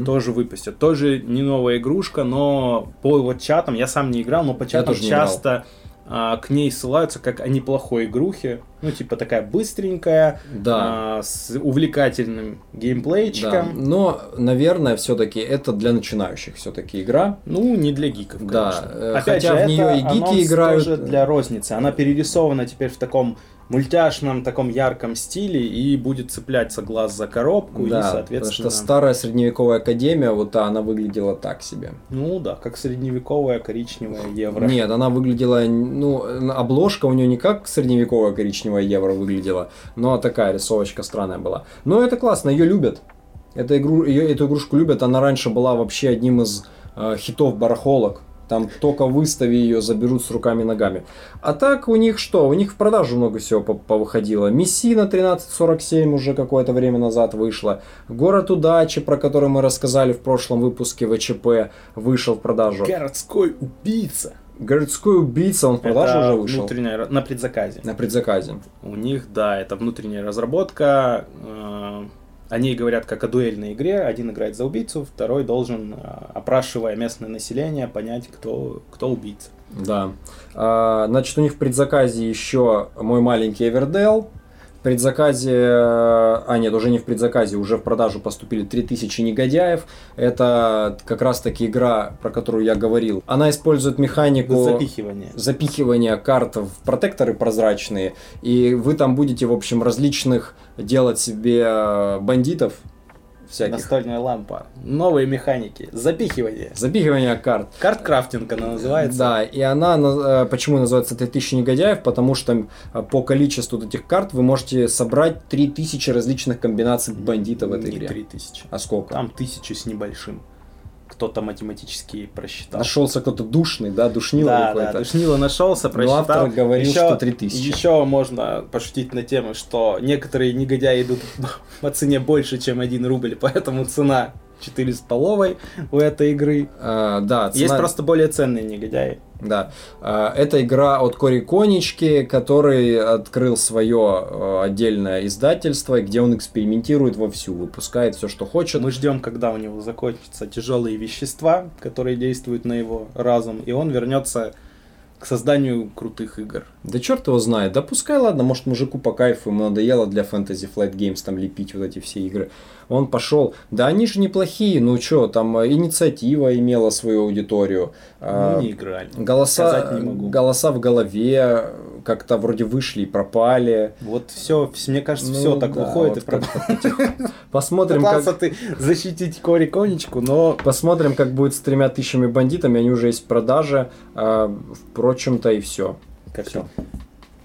Тоже выпустят. Тоже не новая игрушка, но по вот чатам, я сам не играл, но по чатам не играл. А, к ней ссылаются как о неплохой игрухе. Ну, типа такая быстренькая, Да. а, с увлекательным Да, геймплейчиком. но, наверное, все-таки это для начинающих все-таки игра. Ну, не для гиков, Да, конечно. э, Опять хотя же, в это и гики играют. тоже для розницы. Она перерисована теперь в таком мультяшном таком ярком стиле и будет цепляться глаз за коробку и, Да, потому соответственно... что старая средневековая академия, вот она выглядела так себе. Ну да, как средневековая коричневая евро. Нет, она выглядела, ну, обложка у нее не как средневековая коричневая евро выглядела, но такая рисовочка странная была. Но это классно, ее любят. Эту, игру, ее, эту игрушку любят, она раньше была вообще одним из э, хитов барахолок. Там только выстави ее, заберут с руками и ногами. А так у них что? У них в продажу много всего по- повыходило. Мессина 1347 уже какое-то время назад вышла. Город удачи, про который мы рассказали в прошлом выпуске ВЧП, вышел в продажу. Городской убийца. Городской убийца, он в продажу уже вышел. внутренняя на предзаказе. На предзаказе. У них, да, это внутренняя разработка. э, О ней говорят как о дуэльной игре. Один играет за убийцу, второй должен, э, опрашивая местное население, понять, кто, кто убийца. Да. А, значит, у них в предзаказе еще мой маленький Эвердел. В предзаказе, э, а нет, уже не в предзаказе, уже в продажу поступили 3000 негодяев. Это как раз таки игра, про которую я говорил. Она использует механику Запихивание. запихивания карт в протекторы прозрачные, и вы там будете, в общем, различных делать себе э, бандитов всяких. Настольная лампа. Новые механики. Запихивание. Запихивание карт. Карт-крафтинг она называется. Да, и она, на- э, почему называется 3000 негодяев? Потому что э, по количеству этих карт вы можете собрать 3000 различных комбинаций бандитов в этой Не игре. 3000. А сколько? Там тысячу с небольшим. Кто-то математически просчитал. Нашелся кто-то душный, да, душнило Да, какое-то. да, Душнило нашелся, Но просчитал. автор говорил, Еще- что 3000. Еще можно пошутить на тему, что некоторые негодяи идут по цене больше, чем 1 рубль, поэтому цена 4 с половой у этой игры. Э, да, Есть цена- просто более ценные негодяи. Да. Э, Это игра от Кори Конички, который открыл свое отдельное издательство, где он экспериментирует вовсю, выпускает все, что хочет. Мы ждем, когда у него закончатся тяжелые вещества, которые действуют на его разум, и он вернется к созданию крутых игр. Да черт его знает. Да пускай, ладно, может мужику по кайфу, ему надоело для Fantasy Flight Games там лепить вот эти все игры. Он пошел. Да они же неплохие, ну что, там э, инициатива имела свою аудиторию. А, Ну, не играли. Голоса, не могу. голоса в голове как-то вроде вышли и пропали. Вот все, мне кажется, Ну все так да, выходит вот и пропадает. Посмотрим, Пытался как, ты защитить Кори Конечку, но посмотрим, как будет с тремя тысячами бандитами. Они уже есть в продаже. А, Впрочем-то и все. как Всё.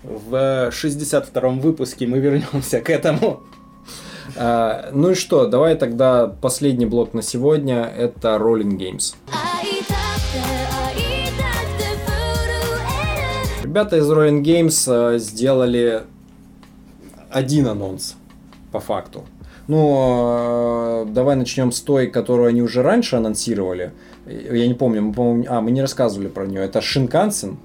в 62-м выпуске мы вернемся к этому. А, ну и что, давай тогда последний блок на сегодня, это Rolling Games. Ребята из Rolling Games а, сделали один анонс, по факту. Ну, а, давай начнем с той, которую они уже раньше анонсировали. Я не помню, мы, по а, мы не рассказывали про нее. Это Шинкансен,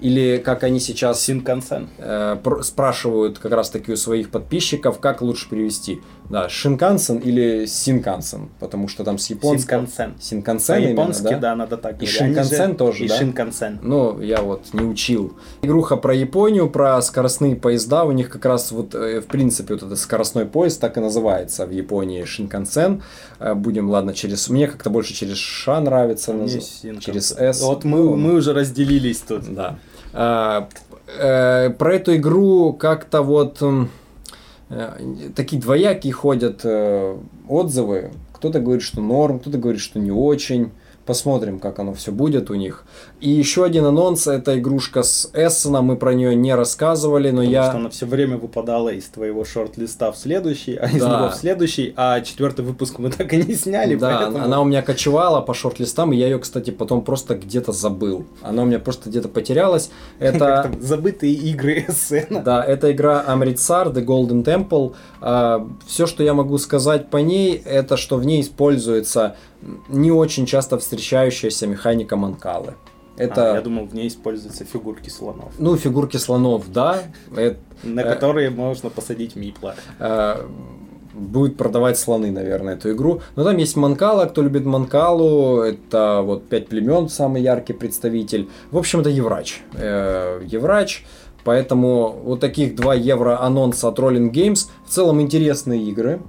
или как они сейчас Синкансен. э, пр- спрашивают как раз таки у своих подписчиков, как лучше перевести. Да, Шинкансен или Синкансен, потому что там с японского... Синкансен. Синкансен именно, По-японски, да? да, надо так И говорить. Же- Шинкансен тоже, И да? Шинкансен. Ну, я вот не учил. Игруха про Японию, про скоростные поезда. У них как раз вот, э, в принципе, вот этот скоростной поезд так и называется в Японии Шинкансен. Э, Будем, ладно, через... Мне как-то больше через Ша нравится. Наз-. Через С. Вот мы, мы уже разделились тут. Да. А, э, про эту игру как-то вот такие двоякие ходят э, отзывы. Кто-то говорит, что норм, кто-то говорит, что не очень. Посмотрим, как оно все будет у них. И еще один анонс, это игрушка с Эссена, мы про нее не рассказывали, но Потому я... что она все время выпадала из твоего шорт-листа в следующий, а из Да. него в следующий, а четвертый выпуск мы так и не сняли, Да, поэтому... она у меня кочевала по шорт-листам, и я ее, кстати, потом просто где-то забыл. Она у меня просто где-то потерялась. Это... Забытые игры сцена. Да, это игра Амритсар, The Golden Temple. Все, что я могу сказать по ней, это что в ней используется не очень часто встречающаяся механика манкалы. Это, А, я думал, в ней используются фигурки слонов, ну, фигурки слонов, да. на Э. которые можно посадить мипла. э, будет продавать слоны, наверное, эту игру. Но там есть Манкала, кто любит Манкалу, это вот пять племен, самый яркий представитель. В общем, это Еврач. Э, Еврач. Поэтому вот таких 2 евро анонса от Rolling Games. В целом интересные игры.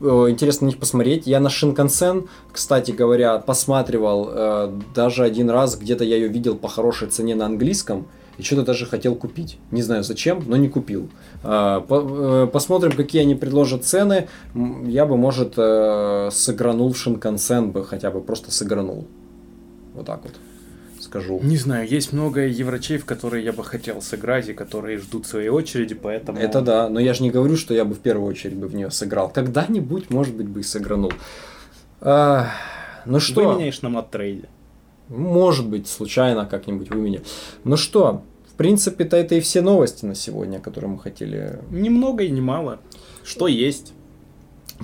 Э, Интересно на них посмотреть. Я на Шинкансен, кстати говоря, посматривал э, даже один раз, где-то я ее видел по хорошей цене на английском. И что-то даже хотел купить. Не знаю зачем, но не купил. Э, Посмотрим, какие они предложат цены. Я бы, может, сыгранул в Шинкансен бы хотя бы просто сыгранул. Вот так вот скажу. Не знаю, есть много еврочей, в которые я бы хотел сыграть и которые ждут своей очереди, поэтому... Это да, но я же не говорю, что я бы в первую очередь бы в нее сыграл. Когда-нибудь, может быть, бы и сыгранул. А, ну что? Выменяешь на мат-трейде. Может быть, случайно как-нибудь выменю. Ну что, в принципе-то это и все новости на сегодня, которые мы хотели. Ни много и ни мало. Что есть?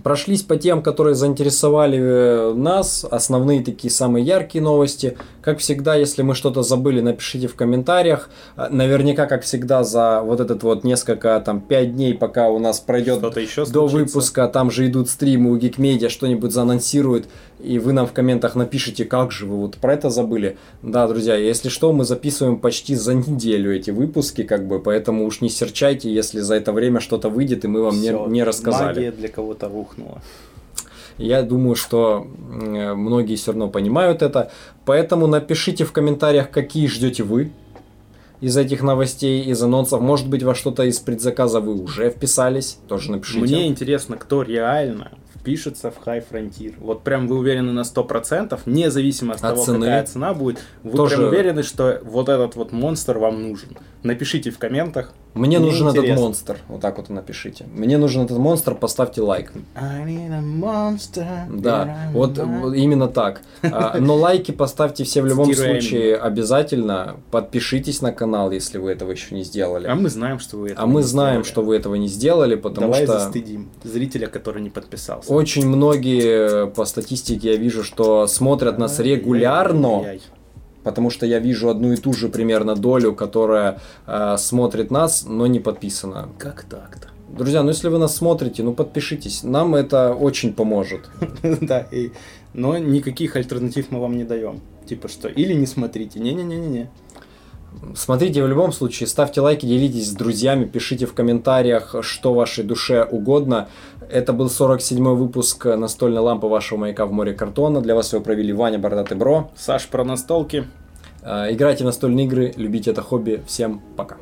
Прошлись по тем, которые заинтересовали э, нас, основные такие самые яркие новости. Как всегда, если мы что-то забыли, напишите в комментариях. А, Наверняка, как всегда, за вот этот вот несколько, там, 5 дней, пока у нас пройдет до случится? выпуска, там же идут стримы у Geekmedia, что-нибудь заанонсируют, и вы нам в комментах напишите, как же вы вот про это забыли. Да, друзья, если что, мы записываем почти за неделю эти выпуски, как бы, поэтому уж не серчайте, если за это время что-то выйдет, и мы вам не, Всё, не рассказали. Магия для кого-то рухнула. Я думаю, что э, многие все равно понимают это. Поэтому напишите в комментариях, какие ждете вы из этих новостей, из анонсов. Может быть, во что-то из предзаказа вы уже вписались. Тоже напишите. Мне интересно, кто реально впишется в High Frontier. Вот прям вы уверены на 100%, независимо от От того, цены. какая цена будет, вы Тоже- прям уверены, что вот этот вот монстр вам нужен. Напишите в комментах. Мне, Мне нужен этот интересно. монстр. Вот так вот напишите. Мне нужен этот монстр, поставьте лайк. I need a monster, Да, вот, вот именно так. А, Но лайки поставьте все в любом Цитируя случае обязательно. Подпишитесь на канал, если вы этого еще не сделали. А мы знаем, что вы это А мы знаем, что вы этого не сделали, потому Давай что застыдим зрителя, который не подписался. очень многие по статистике я вижу, что смотрят нас регулярно, Ай-яй-яй. Потому что я вижу одну и ту же примерно долю, которая э, смотрит нас, но не подписана. Как так-то? Друзья, ну если вы нас смотрите, ну подпишитесь, нам это очень поможет. Да, и... но никаких альтернатив мы вам не даем. Типа что, или не смотрите. Не-не-не-не-не. Смотрите, в любом случае, ставьте лайки, делитесь с друзьями, пишите в комментариях, что вашей душе угодно. Это был 47-й выпуск настольной лампы вашего маяка в море картона. Для вас его провели Ваня Бородатый Бро. Саш про настолки. Э, Играйте в настольные игры, любите это хобби. Всем пока.